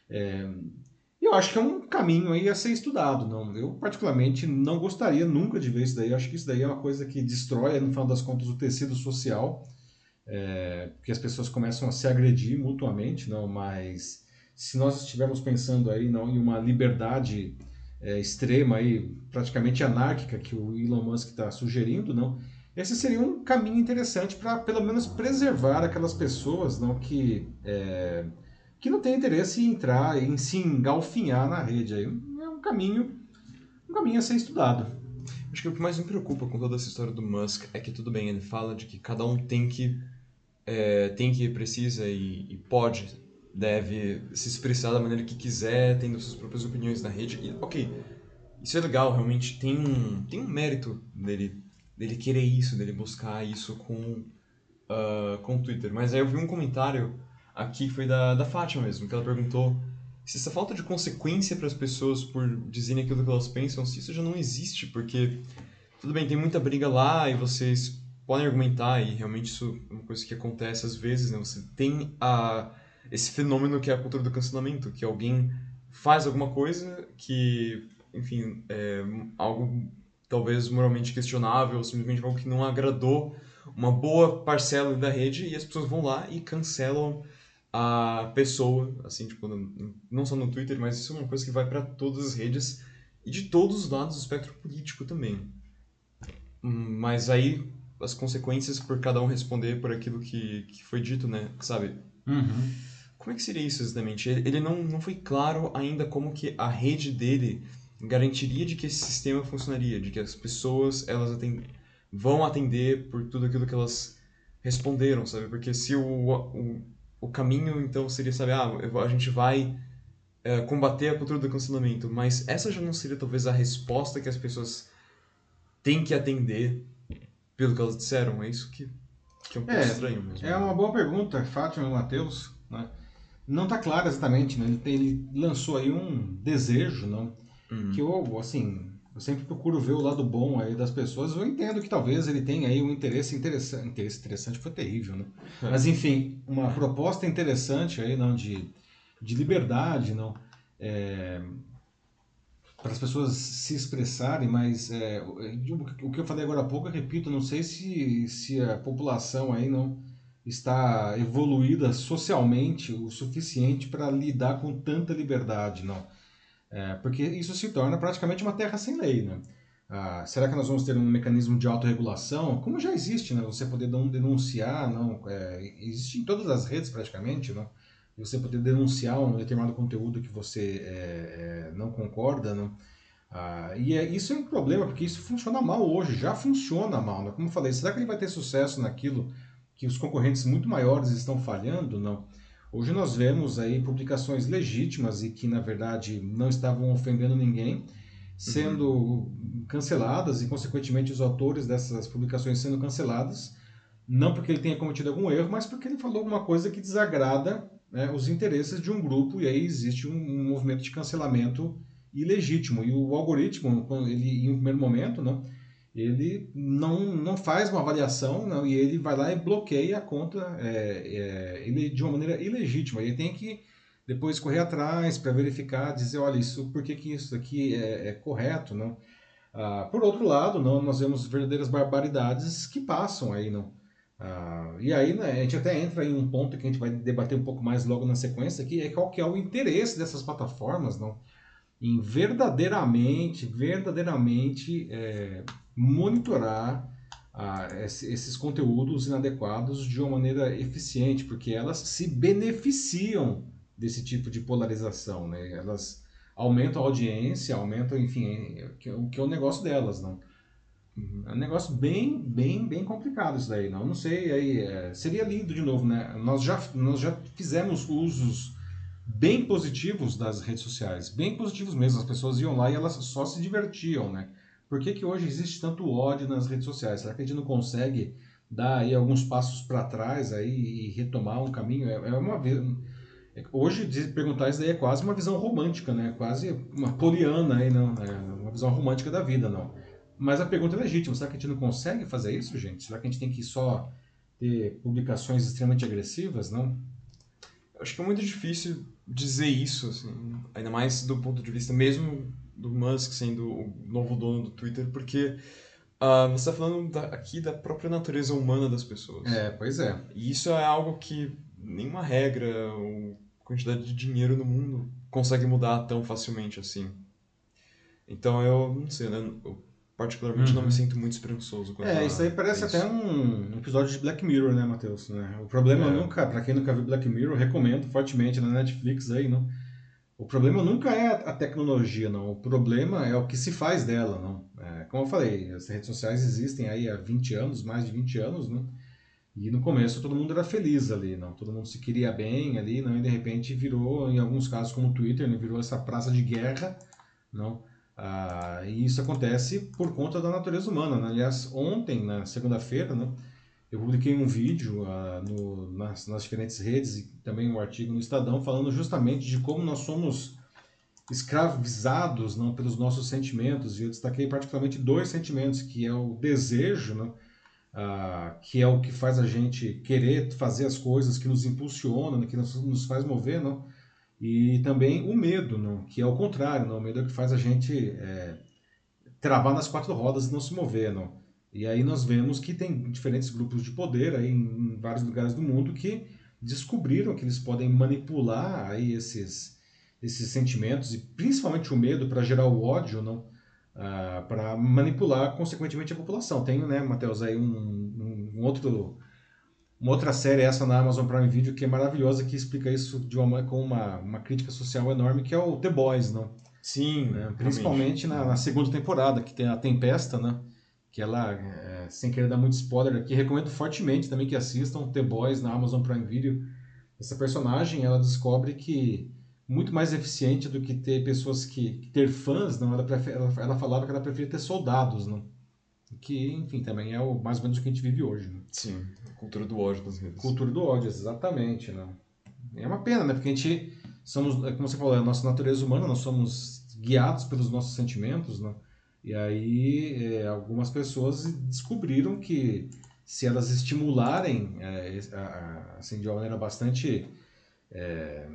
Speaker 3: É, eu acho que é um caminho aí a ser estudado, não. Eu particularmente não gostaria nunca de ver isso daí. Eu acho que isso daí é uma coisa que destrói, no final das contas, o tecido social, é, porque as pessoas começam a se agredir mutuamente, não. Mas se nós estivermos pensando aí não em uma liberdade é, extrema aí, praticamente anárquica que o Elon Musk está sugerindo, não? Esse seria um caminho interessante para pelo menos preservar aquelas pessoas, não que é, que não têm interesse em entrar, em se engalfinhar na rede. Aí é um caminho, um caminho a ser estudado.
Speaker 4: Acho que o que mais me preocupa com toda essa história do Musk é que tudo bem, ele fala de que cada um tem que é, tem que precisa e, e pode deve se expressar da maneira que quiser, tendo suas próprias opiniões na rede. E, ok, isso é legal, realmente tem um, tem um mérito dele, dele querer isso, dele buscar isso com, uh, com o Twitter. Mas aí eu vi um comentário aqui foi da, da Fátima mesmo, que ela perguntou se essa falta de consequência para as pessoas por dizerem aquilo que elas pensam, se isso já não existe, porque tudo bem, tem muita briga lá e vocês podem argumentar, e realmente isso é uma coisa que acontece às vezes, né? Você tem a esse fenômeno que é a cultura do cancelamento, que alguém faz alguma coisa que enfim, é, algo talvez moralmente questionável, ou simplesmente algo que não agradou uma boa parcela da rede e as pessoas vão lá e cancelam a pessoa, assim, tipo, não só no Twitter, mas isso é uma coisa que vai para todas as redes e de todos os lados do espectro político também. Hum, mas aí as consequências por cada um responder por aquilo que, que foi dito, né? Sabe?
Speaker 3: Uhum.
Speaker 4: Como é que seria isso exatamente? Ele não, não foi claro ainda como que a rede dele garantiria de que esse sistema funcionaria, de que as pessoas elas atend... vão atender por tudo aquilo que elas responderam, sabe? Porque se o, o, o caminho então seria, sabe, ah, a gente vai é, combater a cultura do cancelamento, mas essa já não seria talvez a resposta que as pessoas têm que atender pelo que elas disseram? É isso que, que é um pouco é, estranho mesmo.
Speaker 3: É uma boa pergunta, Fátima e Matheus, né? Não está claro exatamente, né? Ele, tem, ele lançou aí um desejo, não? Uhum. Que eu, assim, eu sempre procuro ver o lado bom aí das pessoas. Eu entendo que talvez ele tenha aí um interesse interessante. Interesse interessante foi terrível, né? É. Mas enfim, uma proposta interessante aí, não, de, de liberdade, não. É, para as pessoas se expressarem, mas é, o que eu falei agora há pouco, eu repito, não sei se, se a população aí não está evoluída socialmente o suficiente para lidar com tanta liberdade, não. É, porque isso se torna praticamente uma terra sem lei, né? Ah, será que nós vamos ter um mecanismo de autorregulação? Como já existe, né? Você poder não denunciar, não, é, existe em todas as redes praticamente, não? Você poder denunciar um determinado conteúdo que você é, é, não concorda, não? Ah, e é, isso é um problema, porque isso funciona mal hoje, já funciona mal, né? Como eu falei, será que ele vai ter sucesso naquilo que os concorrentes muito maiores estão falhando? Não. Hoje nós vemos aí publicações legítimas e que na verdade não estavam ofendendo ninguém, sendo uhum. canceladas e consequentemente os autores dessas publicações sendo canceladas, não porque ele tenha cometido algum erro, mas porque ele falou alguma coisa que desagrada né, os interesses de um grupo e aí existe um, um, movimento de cancelamento ilegítimo. E o algoritmo, ele, em um primeiro momento, né, ele não, não faz uma avaliação não, e ele vai lá e bloqueia a conta é, é, de uma maneira ilegítima. Ele tem que depois correr atrás para verificar, dizer, olha, isso, por que, que isso aqui é, é correto, não? Ah, por outro lado, não, nós vemos verdadeiras barbaridades que passam aí, não? Ah, e aí né, a gente até entra em um ponto que a gente vai debater um pouco mais logo na sequência, que é qual que é o interesse dessas plataformas, não? Em verdadeiramente, verdadeiramente é, monitorar ah, esses conteúdos inadequados de uma maneira eficiente, porque elas se beneficiam desse tipo de polarização, né? Elas aumentam a audiência, aumentam, enfim, o que é o negócio delas, não? É um negócio bem, bem, bem complicado isso daí, não? Não sei, aí é, seria lindo de novo, né? Nós já, nós já fizemos usos bem positivos das redes sociais, bem positivos mesmo. As pessoas iam lá e elas só se divertiam, né? Por que, que hoje existe tanto ódio nas redes sociais? Será que a gente não consegue dar aí alguns passos para trás aí e retomar um caminho? É, é uma é, hoje perguntar isso daí é quase uma visão romântica, né? Quase uma poliana aí, não? É uma visão romântica da vida, não? Mas a pergunta é legítima. Será que a gente não consegue fazer isso, gente? Será que a gente tem que só ter publicações extremamente agressivas, não?
Speaker 4: Acho que é muito difícil dizer isso, assim, ainda mais do ponto de vista mesmo do Musk sendo o novo dono do Twitter, porque uh, você está falando da, aqui da própria natureza humana das pessoas.
Speaker 3: É, pois é.
Speaker 4: E isso é algo que nenhuma regra ou quantidade de dinheiro no mundo consegue mudar tão facilmente assim. Então eu não sei, né? Eu particularmente uhum. não me uhum. sinto muito esperançoso.
Speaker 3: é, a, isso aí parece isso. até um episódio de Black Mirror, né, Matheus? Né? O problema é. nunca, para quem nunca viu Black Mirror, recomendo fortemente na Netflix aí, não? O problema nunca é a tecnologia, não. O problema é o que se faz dela, não. É, como eu falei, as redes sociais existem aí há 20 anos, mais de 20 anos, não. E no começo todo mundo era feliz ali, não. Todo mundo se queria bem ali, não. E de repente virou, em alguns casos como o Twitter, né, virou essa praça de guerra, não. Ah, e isso acontece por conta da natureza humana. Né? Aliás, ontem, na segunda-feira, né, eu publiquei um vídeo uh, no, nas, nas, diferentes redes e também um artigo no Estadão falando justamente de como nós somos escravizados não, pelos nossos sentimentos. E eu destaquei particularmente dois sentimentos, que é o desejo, não, uh, que é o que faz a gente querer fazer as coisas, que nos impulsiona, que nos, nos faz mover, não? E também o medo, não? que é o contrário, não? o medo é que faz a gente é, travar nas quatro rodas e não se mover. Não? E aí nós vemos que tem diferentes grupos de poder aí em vários lugares do mundo que descobriram que eles podem manipular aí esses, esses sentimentos e principalmente o medo para gerar o ódio, não? Ah, para manipular consequentemente a população. Tem, né, Matheus, aí um, um, um, outro uma outra série essa na Amazon Prime Video que é maravilhosa que explica isso de uma com uma, uma crítica social enorme que é o The Boys, não?
Speaker 4: Sim,
Speaker 3: né? principalmente na, na, segunda temporada que tem a Tempesta, né? Que ela, é, sem querer dar muito spoiler aqui, recomendo fortemente também que assistam The Boys na Amazon Prime Video. Essa personagem ela descobre que muito mais eficiente do que ter pessoas que, que ter fãs, não, ela, prefere, ela, ela, falava que ela preferia ter soldados, não. Que, enfim, também é o, mais ou menos o que a gente vive hoje. Né?
Speaker 4: Sim, cultura do ódio das redes.
Speaker 3: Cultura do ódio, exatamente. Não. É uma pena, né? Porque a gente somos, é como você falou, é a nossa natureza humana, nós somos guiados pelos nossos sentimentos, né? E aí é, algumas pessoas descobriram que se elas estimularem, é, assim, de uma maneira bastante é,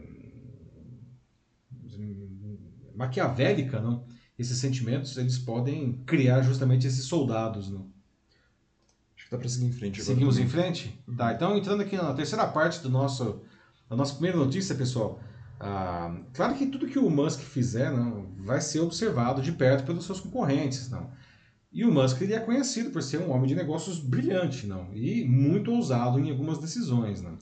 Speaker 3: maquiavélica, não? esses sentimentos eles podem criar justamente esses soldados. Não?
Speaker 4: Dá para seguir em frente. Agora
Speaker 3: Seguimos também. em frente? Uhum. Tá, então entrando aqui na terceira parte do nosso, da nossa primeira notícia, pessoal. Ah, claro que tudo que o Musk fizer não, vai ser observado de perto pelos seus concorrentes. Não? E o Musk ele é conhecido por ser um homem de negócios brilhante não? e muito ousado em algumas decisões. Não?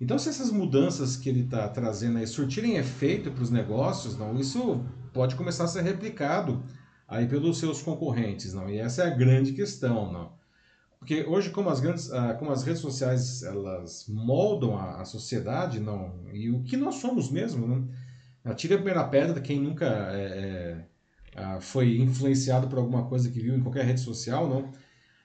Speaker 3: Então, se essas mudanças que ele está trazendo aí surtirem efeito para os negócios, não, isso pode começar a ser replicado aí pelos seus concorrentes, não? E essa é a grande questão, não? Porque hoje, como as grandes, ah, como as redes sociais elas moldam a, a sociedade, não? E o que nós somos mesmo, não? Atire a primeira pedra quem nunca é, é, foi influenciado por alguma coisa que viu em qualquer rede social, não?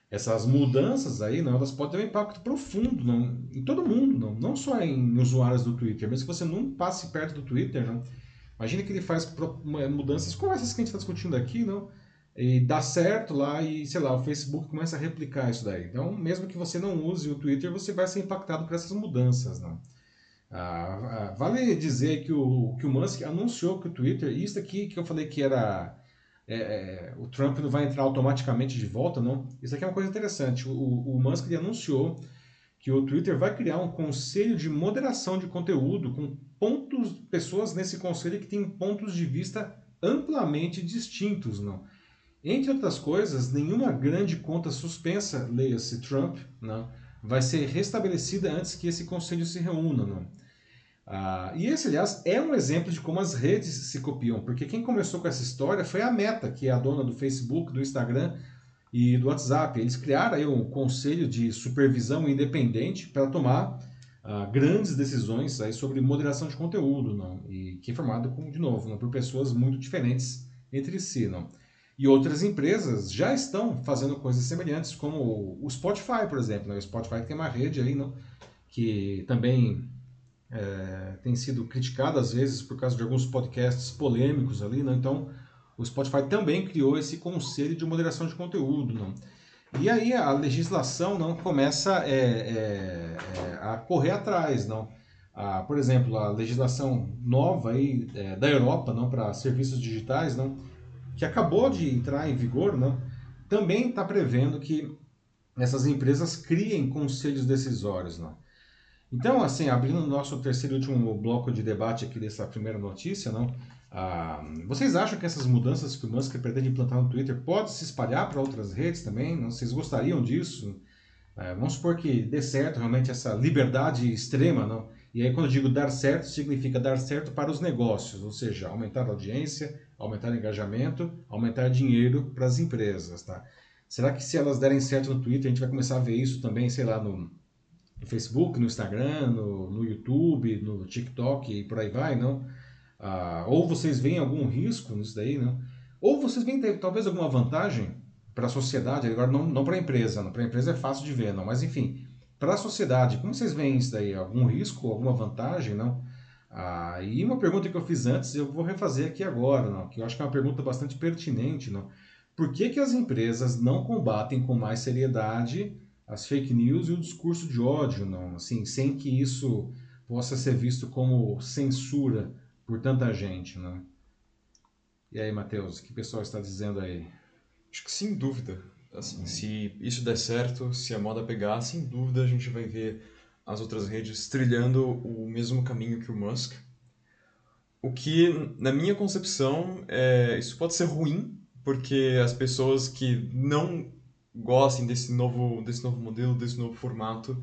Speaker 3: essas mudanças aí, não, elas podem ter um impacto profundo não, em todo mundo, não, não só em usuários do Twitter, mesmo que você não passe perto do Twitter, não. Imagina que ele faz mudanças como essas que a gente está discutindo aqui, não, e dá certo lá e, sei lá, o Facebook começa a replicar isso daí. Então, mesmo que você não use o Twitter, você vai ser impactado por essas mudanças, não. Ah, ah, vale dizer que o, que o Musk anunciou que o Twitter, isso aqui que eu falei que era é, é, o Trump não vai entrar automaticamente de volta, não. Isso aqui é uma coisa interessante. O, o Musk anunciou que o Twitter vai criar um conselho de moderação de conteúdo com pontos, pessoas nesse conselho que têm pontos de vista amplamente distintos, não. Entre outras coisas, nenhuma grande conta suspensa, leia-se Trump, não, vai ser restabelecida antes que esse conselho se reúna, não. Ah, e esse, aliás, é um exemplo de como as redes se copiam, porque quem começou com essa história foi a Meta, que é a dona do Facebook, do Instagram e do WhatsApp. Eles criaram aí um conselho de supervisão independente para tomar ah, grandes decisões aí sobre moderação de conteúdo, não? e que é formado, com, de novo, não, por pessoas muito diferentes entre si. Não? E outras empresas já estão fazendo coisas semelhantes, como o Spotify, por exemplo. Né? O Spotify tem uma rede aí, não? que também é, tem sido criticado às vezes por causa de alguns podcasts polêmicos ali, né? então o Spotify também criou esse conselho de moderação de conteúdo. Não? E aí a legislação não começa é, é, é a correr atrás. Não? Ah, por exemplo, a legislação nova aí, é, da Europa não para serviços digitais, não, que acabou de entrar em vigor, não, também está prevendo que essas empresas criem conselhos decisórios. Não? Então, assim, abrindo o nosso terceiro e último bloco de debate aqui dessa primeira notícia, não? Ah, vocês acham que essas mudanças que o Musk pretende implantar no Twitter podem se espalhar para outras redes também? Vocês gostariam disso? É, vamos supor que dê certo realmente essa liberdade extrema, não? E aí, quando eu digo dar certo, significa dar certo para os negócios, ou seja, aumentar a audiência, aumentar o engajamento, aumentar dinheiro para as empresas, tá? Será que se elas derem certo no Twitter, a gente vai começar a ver isso também, sei lá, no, no Facebook, no Instagram, no, no YouTube, no TikTok e por aí vai, não? Ah, ou vocês veem algum risco nisso daí, não? Ou vocês veem talvez alguma vantagem para a sociedade, agora não, não para a empresa, para a empresa é fácil de ver, não, mas enfim, para a sociedade, como vocês veem isso daí? Algum risco, alguma vantagem, não? Ah, e uma pergunta que eu fiz antes, eu vou refazer aqui agora, não? que eu acho que é uma pergunta bastante pertinente. Não? Por que, que as empresas não combatem com mais seriedade as fake news e o discurso de ódio, não, assim, sem que isso possa ser visto como censura por tanta gente, né? E aí, Matheus, o que o pessoal está dizendo aí?
Speaker 4: Acho que sem dúvida. Assim, se isso der certo, se a moda pegar, sem dúvida a gente vai ver as outras redes trilhando o mesmo caminho que o Musk. O que, na minha concepção, é, isso pode ser ruim, porque as pessoas que não gostem desse novo, desse novo modelo, desse novo formato,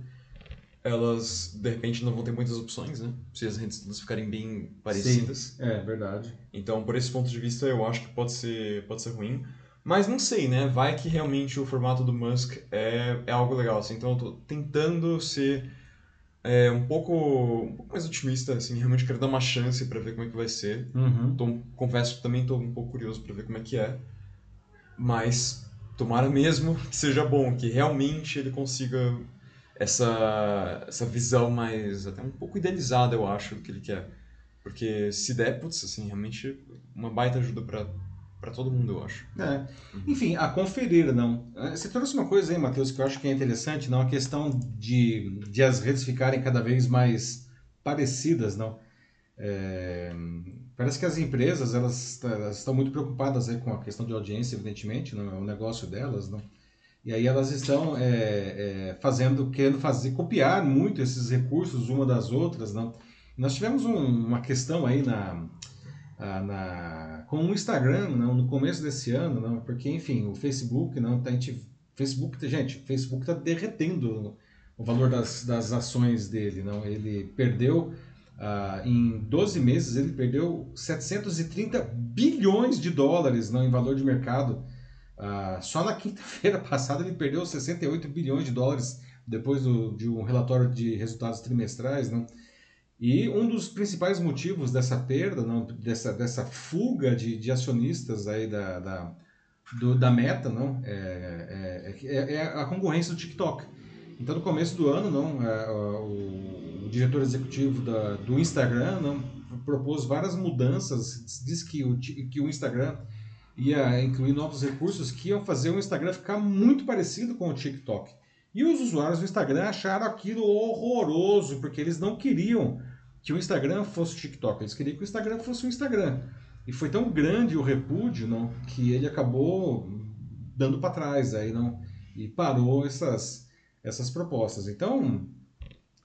Speaker 4: elas de repente não vão ter muitas opções, né? Se as redes todas ficarem bem parecidas.
Speaker 3: Sim, é verdade.
Speaker 4: Então, por esse ponto de vista, eu acho que pode ser, pode ser ruim. Mas não sei, né? Vai que realmente o formato do Musk é, é algo legal. Assim. Então, eu tô tentando ser é, um, pouco, um pouco mais otimista, assim. Realmente quero dar uma chance para ver como é que vai ser.
Speaker 3: Uhum.
Speaker 4: Tô, confesso que também estou um pouco curioso para ver como é que é. Mas tomara mesmo que seja bom, que realmente ele consiga essa, essa visão mais, até um pouco idealizada, eu acho, do que ele quer. Porque se der, putz, assim, realmente uma baita ajuda para para todo mundo, eu acho.
Speaker 3: É. Enfim, a conferir, não. Você trouxe uma coisa aí, Matheus, que eu acho que é interessante, não? A questão de, de as redes ficarem cada vez mais parecidas, não? É, parece que as empresas, elas, elas, estão muito preocupadas aí com a questão de audiência, evidentemente, não é o negócio delas, não? E aí elas estão é, é, fazendo, querendo fazer, copiar muito esses recursos uma das outras, não? Nós tivemos um, uma questão aí na, na, com o Instagram, não, no começo desse ano, não, porque enfim, o Facebook, não, tá, a gente, Facebook, gente, Facebook está derretendo o valor das, das ações dele, não? Ele perdeu Uh, em 12 meses ele perdeu 730 bilhões de dólares não, em valor de mercado Uh, só na quinta-feira passada ele perdeu 68 bilhões de dólares depois do, de um relatório de resultados trimestrais, né? E um dos principais motivos dessa perda, não, dessa, dessa fuga de, de acionistas aí da, da, do, da Meta, não, é, é, é, é, a concorrência do TikTok. Então, no começo do ano, não, é, o, o, diretor executivo da, do Instagram não, propôs várias mudanças, diz que o, que o Instagram ia incluir novos recursos que iam fazer o Instagram ficar muito parecido com o TikTok. E os usuários do Instagram acharam aquilo horroroso, porque eles não queriam que o Instagram fosse o TikTok, eles queriam que o Instagram fosse o Instagram. E foi tão grande o repúdio, não, que ele acabou dando para trás aí, não, e parou essas essas propostas. Então,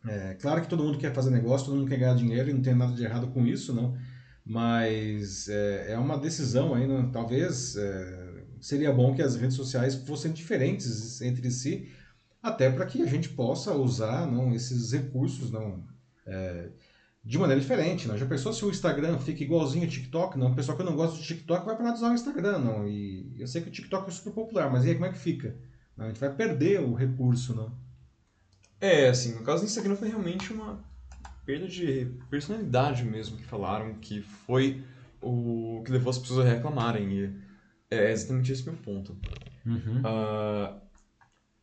Speaker 3: é claro que todo mundo quer fazer negócio, todo mundo quer ganhar dinheiro, e não tem nada de errado com isso, não mas é, é uma decisão aí, né? talvez é, seria bom que as redes sociais fossem diferentes entre si, até para que a gente possa usar não esses recursos não é, de maneira diferente. Não? Já pensou se o Instagram fica igualzinho ao TikTok? Não, o pessoal que não gosta do TikTok vai parar de usar o Instagram, não. E eu sei que o TikTok é super popular, mas e aí como é que fica? Não, a gente vai perder o recurso, não?
Speaker 4: É, assim, no caso do Instagram foi realmente uma perda de personalidade mesmo que falaram, que foi o que levou as pessoas a reclamarem. E é exatamente esse meu ponto.
Speaker 3: Uhum.
Speaker 4: Uh,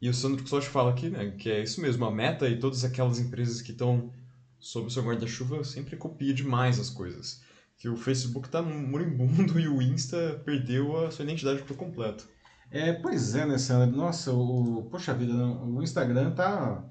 Speaker 4: e o Sandro Custódio fala aqui, né, que é isso mesmo, a Meta e todas aquelas empresas que estão sob o seu guarda-chuva sempre copia demais as coisas. Que o Facebook está moribundo e o Insta perdeu a sua identidade por completo.
Speaker 3: É, pois é, né, Sandro? Nossa, o, poxa vida, o Instagram tá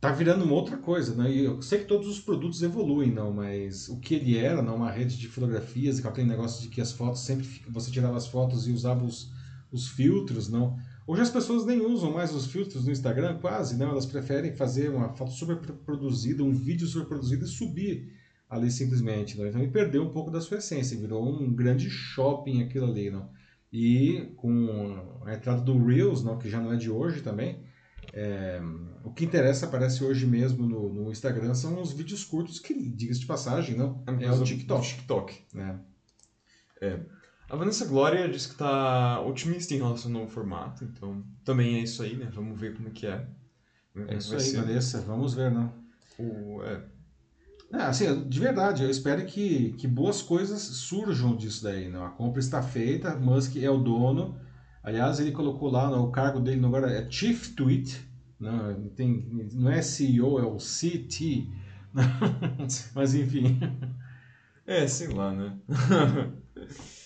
Speaker 3: tá virando uma outra coisa, né? E eu sei que todos os produtos evoluem, não, mas o que ele era, não, uma rede de fotografias, aquele negócio de que as fotos sempre você tirava as fotos e usava os, os filtros, não. Hoje as pessoas nem usam mais os filtros no Instagram, quase, não, elas preferem fazer uma foto super produzida, um vídeo super produzido e subir ali simplesmente, não. Então ele perdeu um pouco da sua essência, virou um grande shopping aquilo ali, não. E com a entrada do Reels, não, que já não é de hoje também, é, o que interessa, aparece hoje mesmo no, no, Instagram, são os vídeos curtos, que, diga-se de passagem, não, é, é o TikTok.
Speaker 4: TikTok.
Speaker 3: É.
Speaker 4: é. A Vanessa Glória disse que está otimista em relação ao novo formato, então também é isso aí, né? Vamos ver como é que é.
Speaker 3: É, é isso aí, ser. Vanessa, vamos ver, não?
Speaker 4: O, é.
Speaker 3: É, assim, de verdade, eu espero que, que boas coisas surjam disso daí. Não? A compra está feita, Musk é o dono. Aliás, ele colocou lá, no, o cargo dele agora é Chief Tweet, não, tem, não é CEO, é o CT. Mas enfim.
Speaker 4: É, sei lá, né?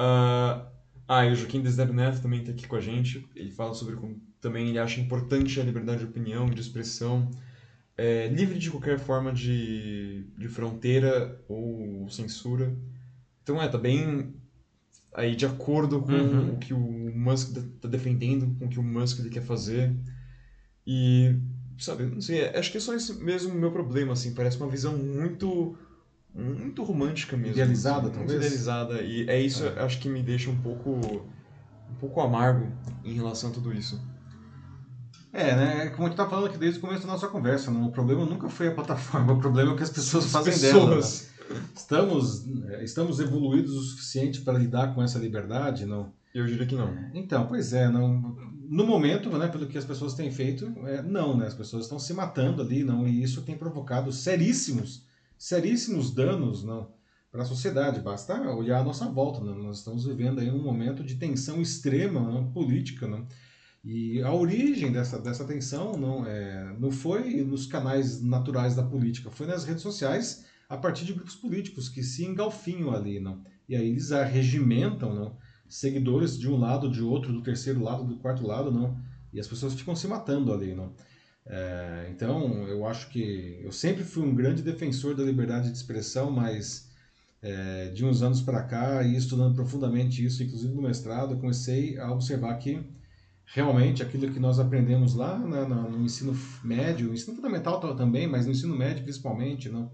Speaker 4: uh, ah, e o Joaquim Desidero Neto também está aqui com a gente. Ele fala sobre como também ele acha importante a liberdade de opinião e de expressão. é livre de qualquer forma de, de fronteira ou censura. Então é, tá bem aí de acordo com
Speaker 3: Uhum.
Speaker 4: o que o Musk tá defendendo, com o que o Musk ele quer fazer. E, sabe, não sei, acho que é só esse mesmo meu problema, assim, parece uma visão muito muito romântica mesmo.
Speaker 3: Idealizada,
Speaker 4: muito
Speaker 3: talvez?
Speaker 4: idealizada, e é isso,
Speaker 3: É.
Speaker 4: acho que me deixa um pouco um pouco amargo em relação a tudo isso.
Speaker 3: É, né? Como a gente tá falando aqui desde o começo da nossa conversa, não? o problema nunca foi a plataforma, o problema é o que as pessoas
Speaker 4: As
Speaker 3: fazem dela. né?
Speaker 4: pessoas.
Speaker 3: Estamos, estamos evoluídos o suficiente para lidar com essa liberdade, não?
Speaker 4: Eu diria que não.
Speaker 3: Então, pois é, não, no momento, né, pelo que as pessoas têm feito, é, não, né, as pessoas estão se matando ali, não, e isso tem provocado seríssimos, seríssimos danos, não, para a sociedade. Basta olhar à nossa volta, não, nós estamos vivendo aí um momento de tensão extrema, não, política, não, e a origem dessa, dessa tensão não, é, não foi nos canais naturais da política, foi nas redes sociais a partir de grupos políticos que se engalfinham ali, não, e aí eles arregimentam, não, seguidores de um lado, de outro, do terceiro lado, do quarto lado, não. E as pessoas ficam se matando ali, não. É, então, eu acho que eu sempre fui um grande defensor da liberdade de expressão, mas é, de uns anos para cá, e estudando profundamente isso, inclusive no mestrado, comecei a observar que realmente aquilo que nós aprendemos lá na- no ensino médio, ensino fundamental ta- também, mas no ensino médio principalmente, não,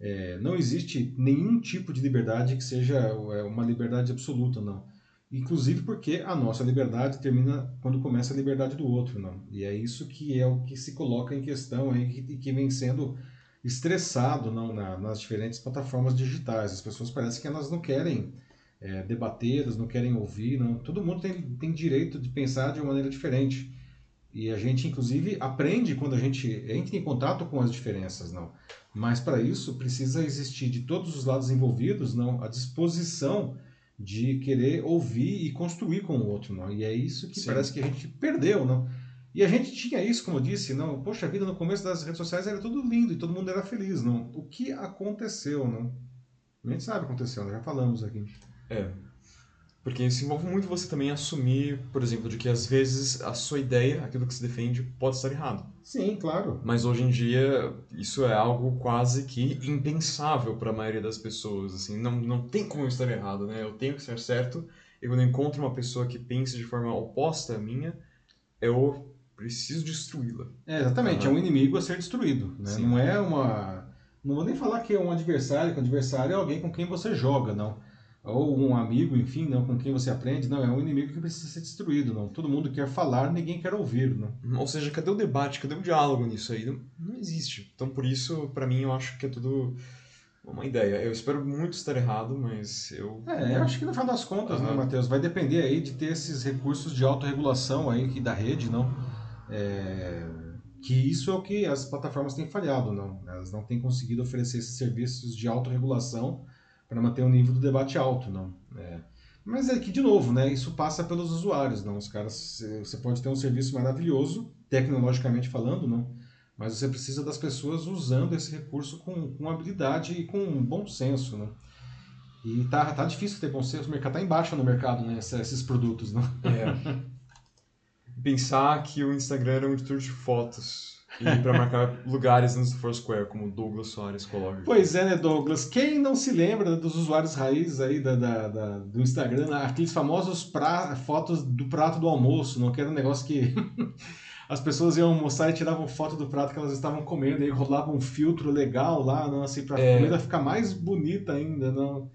Speaker 3: é, não existe nenhum tipo de liberdade que seja é, uma liberdade absoluta, não. Inclusive porque a nossa liberdade termina quando começa a liberdade do outro, não. E é isso que é o que se coloca em questão aí e que vem sendo estressado não na- nas diferentes plataformas digitais. As pessoas parecem que elas não querem é, debater, elas não querem ouvir, não. Todo mundo tem, tem direito de pensar de uma maneira diferente. E a gente, inclusive, aprende quando a gente entra em contato com as diferenças, não. Mas para isso precisa existir de todos os lados envolvidos, não, a disposição de querer ouvir e construir com o outro, não. E é isso que
Speaker 4: Sim.
Speaker 3: parece que a gente perdeu, não. E a gente tinha isso, como eu disse, não. Poxa vida, no começo das redes sociais era tudo lindo e todo mundo era feliz, não. O que aconteceu, não? A gente sabe o que aconteceu, né? já falamos aqui.
Speaker 4: É. Porque isso envolve muito você também assumir, por exemplo, de que às vezes a sua ideia, aquilo que se defende, pode estar errado.
Speaker 3: Sim, claro.
Speaker 4: Mas hoje em dia isso é algo quase que impensável para a maioria das pessoas. Assim, não, não tem como eu estar errado, né? Eu tenho que estar certo. E quando eu encontro uma pessoa que pense de forma oposta à minha, eu preciso destruí-la.
Speaker 3: É, exatamente,
Speaker 4: Aham.
Speaker 3: é um inimigo a ser destruído. Né?
Speaker 4: Sim.
Speaker 3: Não é uma. Não vou nem falar que é um adversário, que o adversário é alguém com quem você joga, não. Ou um amigo, enfim, não, com quem você aprende. Não, é um inimigo que precisa ser destruído, não. Todo mundo quer falar, ninguém quer ouvir, não.
Speaker 4: Ou seja, cadê o debate, cadê o diálogo nisso aí? Não, não existe. Então, por isso, para mim, eu acho que é tudo uma ideia. Eu espero muito estar errado, mas eu.
Speaker 3: É, eu acho que no final das contas, né,
Speaker 4: Aham.
Speaker 3: Matheus, vai depender aí de ter esses recursos de autorregulação aí que da rede, não. É, que isso é o que as plataformas têm falhado, não. Elas não têm conseguido oferecer esses serviços de autorregulação para manter o nível do debate alto, não. É, mas é que, de novo, né, isso passa pelos usuários, não. Os caras, você pode ter um serviço maravilhoso, tecnologicamente falando, não. Mas você precisa das pessoas usando esse recurso com, com habilidade e com bom senso, né? E tá, tá difícil ter bom senso, o mercado tá embaixo no mercado, né? Esses produtos, não?
Speaker 4: É. Pensar que o Instagram era um editor de fotos e para marcar lugares no Foursquare, como o Douglas Soares coloca.
Speaker 3: Pois é, né, Douglas? Quem não se lembra dos usuários raiz aí da, da- da- do Instagram, né? aqueles famosos pra, fotos do prato do almoço, não? Que era um negócio que as pessoas iam almoçar e tiravam foto do prato que elas estavam comendo, e aí rolava um filtro legal lá, não? Assim, pra
Speaker 4: É.
Speaker 3: comida ficar mais bonita ainda, não?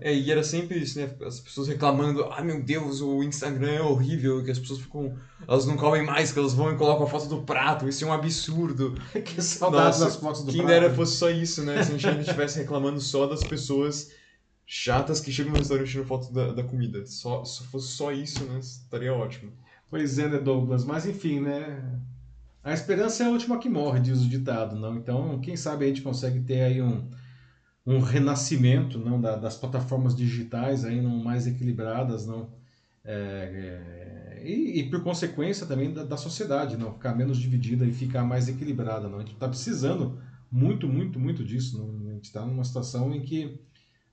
Speaker 4: É, e era sempre isso, né? As pessoas reclamando, ah meu Deus, o Instagram é horrível, que as pessoas ficam. Elas não comem mais, que elas vão e colocam a foto do prato, isso é um absurdo.
Speaker 3: que saudades
Speaker 4: Nossa,
Speaker 3: das fotos do
Speaker 4: Quem
Speaker 3: prato.
Speaker 4: dera fosse só isso, né? Se a gente estivesse reclamando só das pessoas chatas que chegam no restaurante tirando foto da, da comida. Só, se fosse só isso, né? Estaria ótimo.
Speaker 3: Pois é, né, Douglas? Mas enfim, né? A esperança é a última que morre, diz o ditado, não? Então, quem sabe a gente consegue ter aí um, um renascimento, não, da- das plataformas digitais aí, não mais equilibradas, não? É, é, e, e por consequência também da, da sociedade, não? Ficar menos dividida e ficar mais equilibrada, não? A gente está precisando muito, muito, muito disso, não? A gente está numa situação em que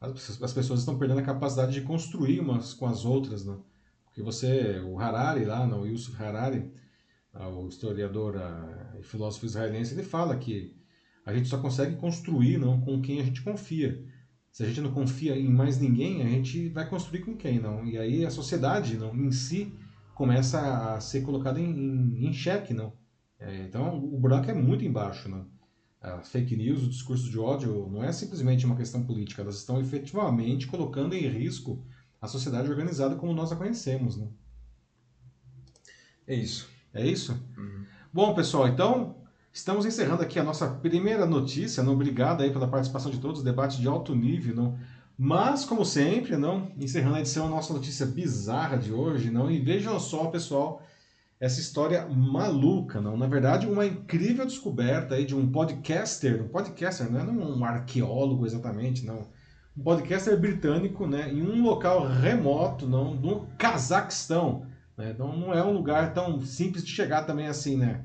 Speaker 3: as, pessoas- as pessoas estão perdendo a capacidade de construir umas com as outras, não? Porque você, o Harari lá, não, Yusuf Harari, o historiador e filósofo israelense, ele fala que a gente só consegue construir não com quem a gente confia. Se a gente não confia em mais ninguém, a gente vai construir com quem não? E aí a sociedade não em si começa a ser colocada em, em, em xeque, não? É, então o buraco é muito embaixo, não? As fake news, o discurso de ódio não é simplesmente uma questão política, elas estão efetivamente colocando em risco a sociedade organizada como nós a conhecemos, né?
Speaker 4: É isso.
Speaker 3: É isso? Uhum. Bom, pessoal, então estamos encerrando aqui a nossa primeira notícia. Não obrigado aí pela participação de todos, debate de alto nível, não. Mas, como sempre, não, encerrando a edição, a nossa notícia bizarra de hoje, não. E vejam só, pessoal, essa história maluca, não. Na verdade, uma incrível descoberta aí de um podcaster, um podcaster, não é um arqueólogo exatamente, não. Um podcaster britânico, né, em um local remoto, não, no Cazaquistão. Né? Então não é um lugar tão simples de chegar também assim, né?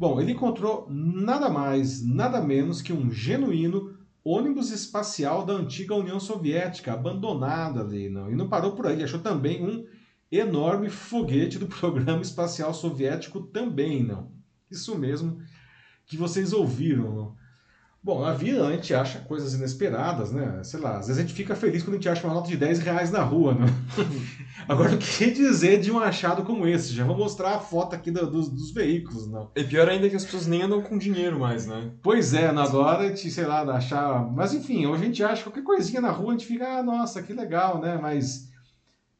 Speaker 3: Bom, ele encontrou nada mais, nada menos que um genuíno ônibus espacial da antiga União Soviética, abandonado ali. Não? E não parou por aí, achou também um enorme foguete do programa espacial soviético também, não. Isso mesmo que vocês ouviram, não? Bom, na vida a gente acha coisas inesperadas, né? Sei lá, às vezes a gente fica feliz quando a gente acha uma nota de 10 reais na rua, né? Agora, o que dizer de um achado como esse? Já vou mostrar a foto aqui do, dos, dos, veículos, não.
Speaker 4: É pior ainda que as pessoas nem andam com dinheiro mais, né?
Speaker 3: Pois é, agora a gente, sei lá, achar... Mas enfim, hoje a gente acha qualquer coisinha na rua, a gente fica, ah, nossa, que legal, né? Mas...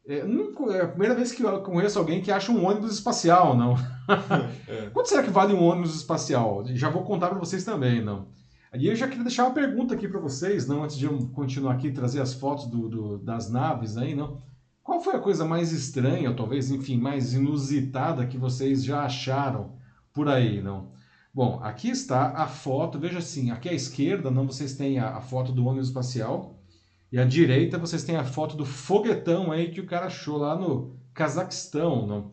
Speaker 3: É, não, é a primeira vez que eu conheço alguém que acha um ônibus espacial, não. É. Quanto será que vale um ônibus espacial? Já vou contar para vocês também, não. E eu já queria deixar uma pergunta aqui para vocês, não, antes de eu continuar aqui trazer as fotos do, do, das naves aí, não. Qual foi a coisa mais estranha, ou talvez, enfim, mais inusitada que vocês já acharam por aí, não? Bom, aqui está a foto, veja assim, aqui à esquerda, não, vocês têm a, a foto do ônibus espacial, e à direita vocês têm a foto do foguetão aí que o cara achou lá no Cazaquistão, não?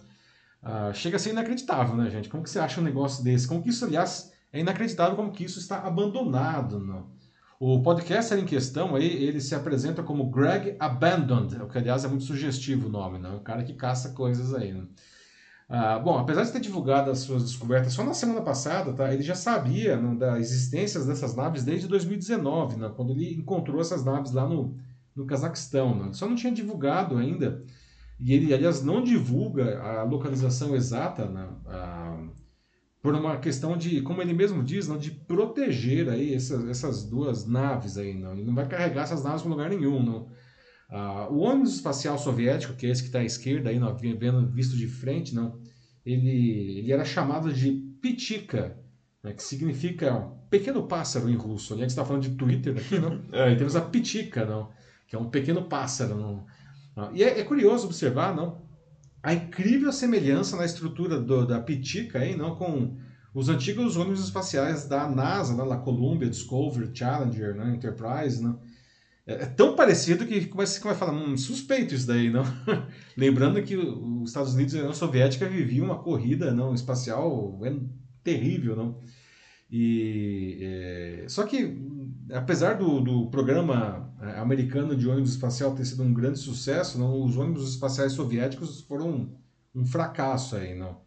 Speaker 3: Ah, chega a ser inacreditável, né, gente? Como que você acha um negócio desse? Como que isso, aliás, é inacreditável como que isso está abandonado. Não? O podcaster em questão aí, ele se apresenta como Greg Abandoned, o que aliás é muito sugestivo o nome, né? o cara que caça coisas aí. Né? Ah, bom, apesar de ter divulgado as suas descobertas só na semana passada, tá? ele já sabia né, da existência dessas naves desde 2019, né? quando ele encontrou essas naves lá no, no Cazaquistão. Né? Só não tinha divulgado ainda, e ele, aliás, não divulga a localização exata, né? a, por uma questão de, como ele mesmo diz, não, de proteger aí essas, essas duas naves aí, não. Ele não vai carregar essas naves para lugar nenhum, não. Ah, o ônibus espacial soviético, que é esse que está à esquerda aí, não, vendo visto de frente, não, ele, ele era chamado de Pitika, né, que significa pequeno pássaro em russo. Ali a gente está falando de Twitter aqui, não? é, temos a Pitika, não, que é um pequeno pássaro. Não. Ah, e é, é curioso observar, não, a incrível semelhança na estrutura do, da Pitica aí, não, com os antigos ônibus espaciais da NASA, né, lá Columbia, Discovery, Challenger, né, Enterprise, né? É, é tão parecido que começa vai falar, hum, suspeito isso daí, não? Lembrando que os Estados Unidos e a União Soviética viviam uma corrida não espacial é terrível, não? E é, só que apesar do, do programa é, americano de ônibus espacial ter sido um grande sucesso, não, os ônibus espaciais soviéticos foram um, um fracasso aí, não.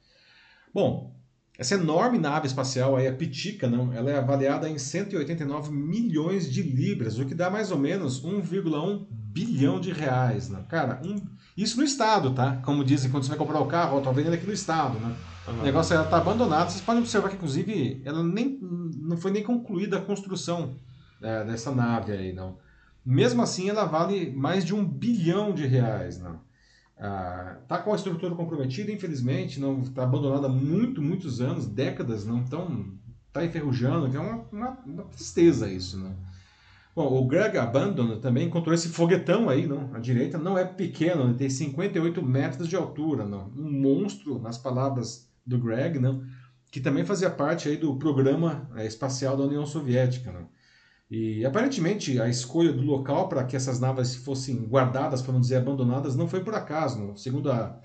Speaker 3: Bom, essa enorme nave espacial aí, a Pitica, não, ela é avaliada em 189 milhões de libras, o que dá mais ou menos 1,1 bilhão de reais, né? Cara, um, isso no estado, tá? Como dizem, quando você vai comprar o carro, ó, tá vendendo aqui no estado, né? Uhum. O negócio ela tá abandonado. Vocês podem observar que, inclusive, ela nem não foi nem concluída a construção é, dessa nave aí, não. Mesmo assim, ela vale mais de um bilhão de reais, não. Ah, tá com a estrutura comprometida, infelizmente, não está abandonada há muito, muitos anos, décadas, não tão tá enferrujando, é uma, uma, uma tristeza isso, né? Bom, o Greg Abandon também encontrou esse foguetão aí, não? À direita não é pequeno, ele tem 58 metros de altura, não? Um monstro, nas palavras do Greg, não? Que também fazia parte aí do programa é, espacial da União Soviética, não? E aparentemente a escolha do local para que essas naves fossem guardadas, para não dizer abandonadas, não foi por acaso. Não? Segundo a,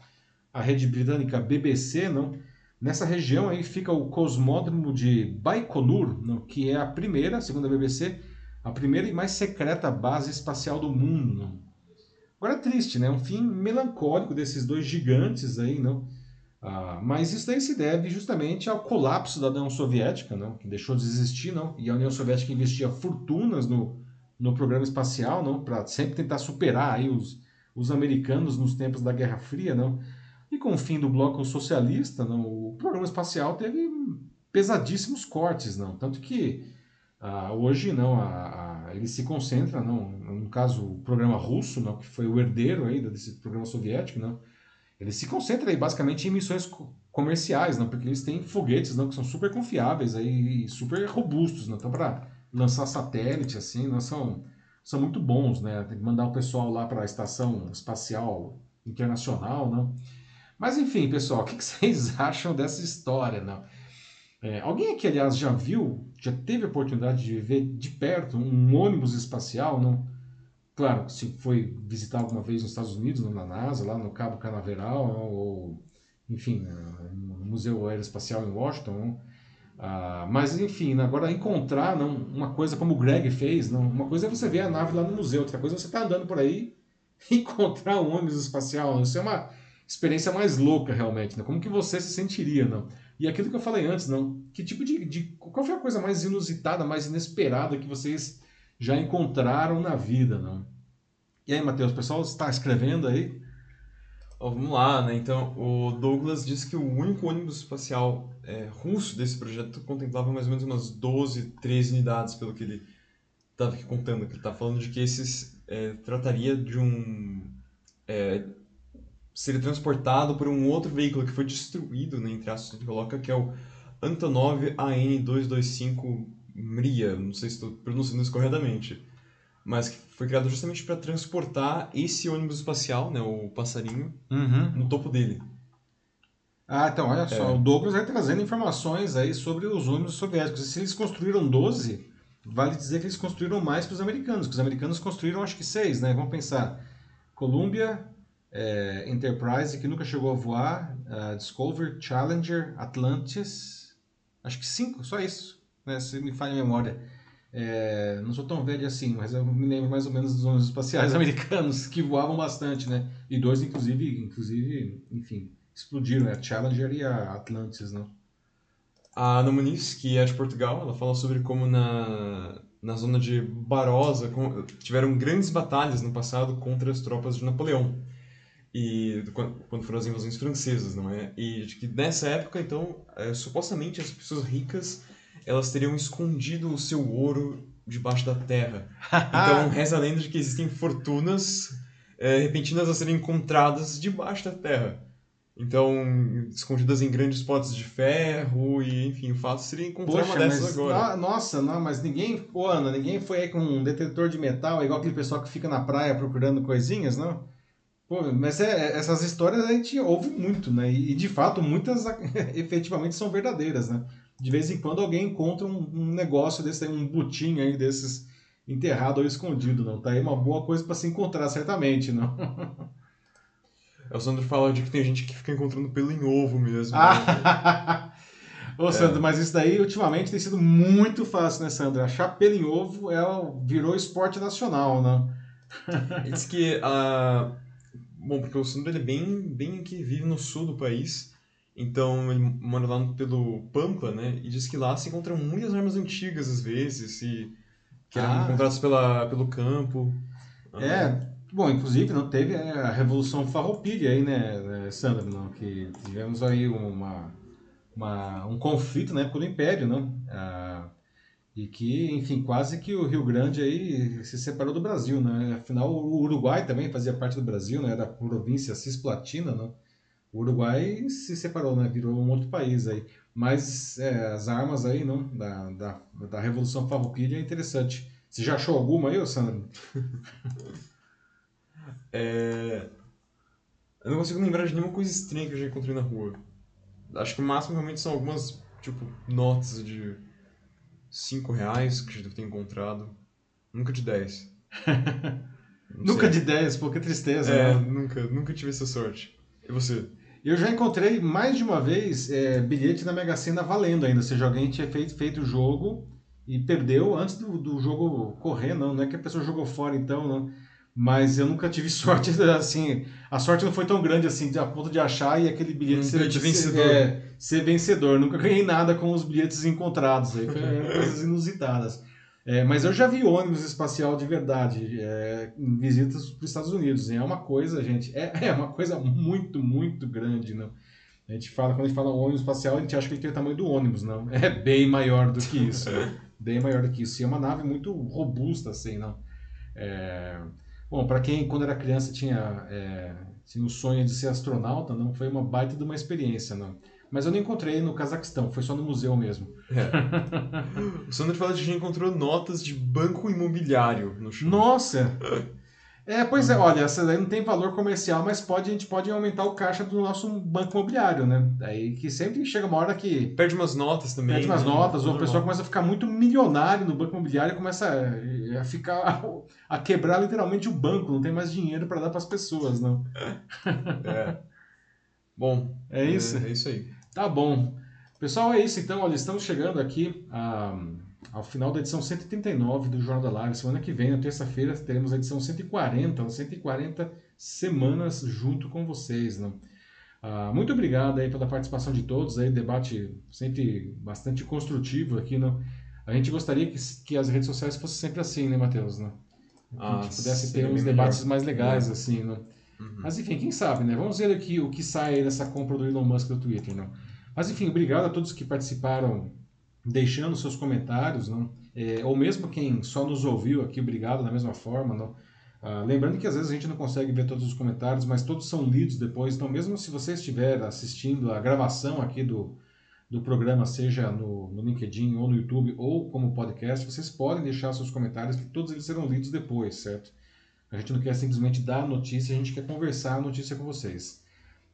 Speaker 3: a rede britânica BBC, não, nessa região aí fica o cosmódromo de Baikonur, não, que é a primeira, segundo a BBC, a primeira e mais secreta base espacial do mundo. Não. Agora é triste, né? Um fim melancólico desses dois gigantes aí, não? Ah, mas isso daí se deve justamente ao colapso da União Soviética, não? que deixou de existir, não? e a União Soviética investia fortunas no, no programa espacial, não, para sempre tentar superar aí os, os americanos nos tempos da Guerra Fria, não. E com o fim do bloco socialista, não, o programa espacial teve pesadíssimos cortes, não. Tanto que ah, hoje não, a, a, ele se concentra, não, no caso o programa russo, não, que foi o herdeiro aí desse programa soviético, não. Ele se concentra aí basicamente em missões comerciais, não, porque eles têm foguetes, não, que são super confiáveis aí, super robustos, não. Então para lançar satélite assim, não são são muito bons, né? Tem que mandar o pessoal lá para a estação espacial internacional, não? Mas enfim, pessoal, o que vocês acham dessa história, não? É, alguém aqui, aliás, já viu, já teve a oportunidade de ver de perto um ônibus espacial, não? Claro, se foi visitar alguma vez nos Estados Unidos, na NASA, lá no Cabo Canaveral, ou, enfim, no Museu Aeroespacial em Washington, não? Ah, mas enfim, agora encontrar não, uma coisa como o Greg fez, não, uma coisa é você ver a nave lá no museu, outra coisa é você estar tá andando por aí e encontrar um ônibus espacial. Isso é uma experiência mais louca realmente. Né? Como que você se sentiria? Não? E aquilo que eu falei antes, não? Que tipo de, de. Qual foi a coisa mais inusitada, mais inesperada que vocês já encontraram na vida? Não? E aí, Matheus, o pessoal está escrevendo aí?
Speaker 4: Vamos lá, né? Então, o Douglas disse que o único ônibus espacial é, russo desse projeto contemplava mais ou menos umas 12, 13 unidades, pelo que ele estava aqui contando. Que ele está falando de que esses é, trataria de um. É, seria transportado por um outro veículo que foi destruído, né, entre aspas, que coloca, que é o Antonov AN-225 Mria. Não sei se estou pronunciando isso corretamente. Mas que foi criado justamente para transportar esse ônibus espacial, né, o passarinho,
Speaker 3: uhum.
Speaker 4: no topo dele.
Speaker 3: Ah, então, olha só, é. o Douglas vai trazendo informações aí sobre os ônibus soviéticos. E se eles construíram 12, vale dizer que eles construíram mais que os americanos, que os americanos construíram acho que seis, né? Vamos pensar. Columbia, é, Enterprise, que nunca chegou a voar, uh, Discovery, Challenger, Atlantis, acho que cinco, só isso, né? Se me falha a memória. É, não sou tão velho assim, mas eu me lembro mais ou menos dos ônibus espaciais americanos que voavam bastante, né? E dois, inclusive, inclusive, enfim, explodiram, é a Challenger e a Atlantis, não?
Speaker 4: A Ana Muniz, que é de Portugal, ela fala sobre como na, na zona de Barossa tiveram grandes batalhas no passado contra as tropas de Napoleão. E quando foram as invasões francesas, não é? E de que nessa época, então, é, supostamente as pessoas ricas elas teriam escondido o seu ouro debaixo da terra. Então, reza a lenda de que existem fortunas é, repentinas a serem encontradas debaixo da terra. Então, escondidas em grandes potes de ferro e, enfim, o fato seria encontrar Poxa, uma dessas agora.
Speaker 3: nossa, não, mas ninguém, pô, Ana, ninguém foi aí com um detetor de metal, igual aquele pessoal que fica na praia procurando coisinhas, não? Pô, mas é, essas histórias a gente ouve muito, né? E, de fato, muitas efetivamente são verdadeiras, né? De vez em quando alguém encontra um, um negócio desse aí, um butinho aí desses enterrado ou escondido, não? Tá aí uma boa coisa para se encontrar, certamente, não?
Speaker 4: É, o Sandro fala de que tem gente que fica encontrando pelo em ovo mesmo.
Speaker 3: Ah, Ô, Sandro, é. mas isso daí ultimamente tem sido muito fácil, né, Sandro? Achar pelo em ovo é, virou esporte nacional, né?
Speaker 4: Diz que. Uh, bom, porque o Sandro ele é bem, bem que vive no sul do país. Então ele mora lá pelo Pampa, né? E diz que lá se encontram muitas armas antigas às vezes, e que eram ah. encontradas pela, pelo campo.
Speaker 3: É, Bom, inclusive não teve a Revolução Farroupilha aí, né, Sandra, não, que tivemos aí uma, uma, um conflito na época do Império, não? Ah, e que, enfim, quase que o Rio Grande aí se separou do Brasil, né? Afinal, o Uruguai também fazia parte do Brasil, né? Da província cisplatina, não? O Uruguai se separou, né? Virou um outro país aí. Mas é, as armas aí, não? Da, da, da Revolução Farroupilha é interessante. Você já achou alguma aí, Sandra?
Speaker 4: É... Eu não consigo lembrar de nenhuma coisa estranha que eu já encontrei na rua. Acho que o máximo realmente são algumas, tipo, notas de 5 reais que eu devo ter encontrado. Nunca de 10.
Speaker 3: nunca de 10, pô, que tristeza,
Speaker 4: é,
Speaker 3: né?
Speaker 4: nunca, nunca tive essa sorte. E você?
Speaker 3: Eu já encontrei mais de uma vez é, bilhete na Mega Sena valendo ainda. Ou seja, alguém tinha feito, feito o jogo e perdeu antes do, do jogo correr, não. Não é que a pessoa jogou fora então, não mas eu nunca tive sorte, assim, a sorte não foi tão grande assim, a ponto de achar e aquele bilhete
Speaker 4: Um
Speaker 3: ser,
Speaker 4: bilhete vencedor.
Speaker 3: é, ser vencedor. Nunca ganhei nada com os bilhetes encontrados, aí, eram coisas inusitadas. É, mas eu já vi ônibus espacial de verdade é, em visitas para os Estados Unidos. É uma coisa, gente, é, é uma coisa muito, muito grande, não? A gente fala, quando a gente fala ônibus espacial, a gente acha que ele tem o tamanho do ônibus, não. É bem maior do que isso. né? Bem maior do que isso. E é uma nave muito robusta, assim, não. É, Bom, para quem quando era criança tinha, é, tinha o sonho de ser astronauta, não foi uma baita de uma experiência, não. Mas eu não encontrei no Cazaquistão, foi só no museu mesmo.
Speaker 4: O Sandro fala que já encontrou notas de banco imobiliário no chão.
Speaker 3: Nossa! É, pois é, olha, essa daí não tem valor comercial, mas pode, a gente pode aumentar o caixa do nosso banco imobiliário, né? Aí que sempre chega uma hora que
Speaker 4: Perde umas notas também.
Speaker 3: perde umas
Speaker 4: né?
Speaker 3: notas, ou o pessoal começa a ficar muito milionário no banco imobiliário e começa a, a ficar a quebrar literalmente o banco, não tem mais dinheiro para dar para as pessoas, não.
Speaker 4: É. Bom,
Speaker 3: É isso?
Speaker 4: É, é isso aí.
Speaker 3: Tá bom. Pessoal, é isso então. Olha, estamos chegando aqui a- ao final da edição 139 do Jornal da Live. Semana que vem, na terça-feira, teremos a edição 140, 140 semanas junto com vocês. Né? Ah, muito obrigado aí pela participação de todos. Aí, debate sempre bastante construtivo aqui. Né? A gente gostaria que, que as redes sociais fossem sempre assim, né, Matheus? Né? Que a
Speaker 4: Ah,
Speaker 3: gente pudesse ter uns
Speaker 4: bem
Speaker 3: debates
Speaker 4: melhor.
Speaker 3: mais legais,
Speaker 4: É.
Speaker 3: assim, né?
Speaker 4: Uhum.
Speaker 3: Mas enfim, quem sabe, né? Vamos ver aqui o que sai dessa compra do Elon Musk do Twitter, não? Mas enfim, obrigado a todos que participaram, deixando seus comentários, não? É, ou mesmo quem só nos ouviu aqui, obrigado da mesma forma, não? Ah, lembrando que às vezes a gente não consegue ver todos os comentários, mas todos são lidos depois. Então, mesmo se você estiver assistindo a gravação aqui do, do programa, seja no, no LinkedIn ou no YouTube ou como podcast, vocês podem deixar seus comentários, que todos eles serão lidos depois, certo? A gente não quer simplesmente dar a notícia, a gente quer conversar a notícia com vocês.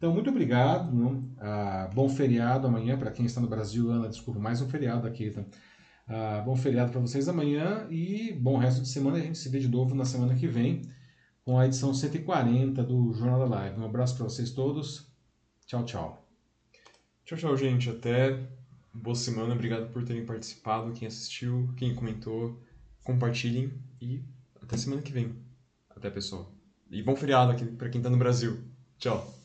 Speaker 3: Então, muito obrigado. Não? Ah, bom feriado amanhã para quem está no Brasil. Ana, desculpa, mais um feriado aqui. Tá? Ah, bom feriado para vocês amanhã e bom resto de semana. A gente se vê de novo na semana que vem com a edição 140 do Jornal da Live. Um abraço para vocês todos. Tchau, tchau.
Speaker 4: Tchau, tchau, gente. Até boa semana. Obrigado por terem participado. Quem assistiu, quem comentou, compartilhem e até semana que vem. Até, pessoal. E bom feriado aqui para quem tá no Brasil. Tchau.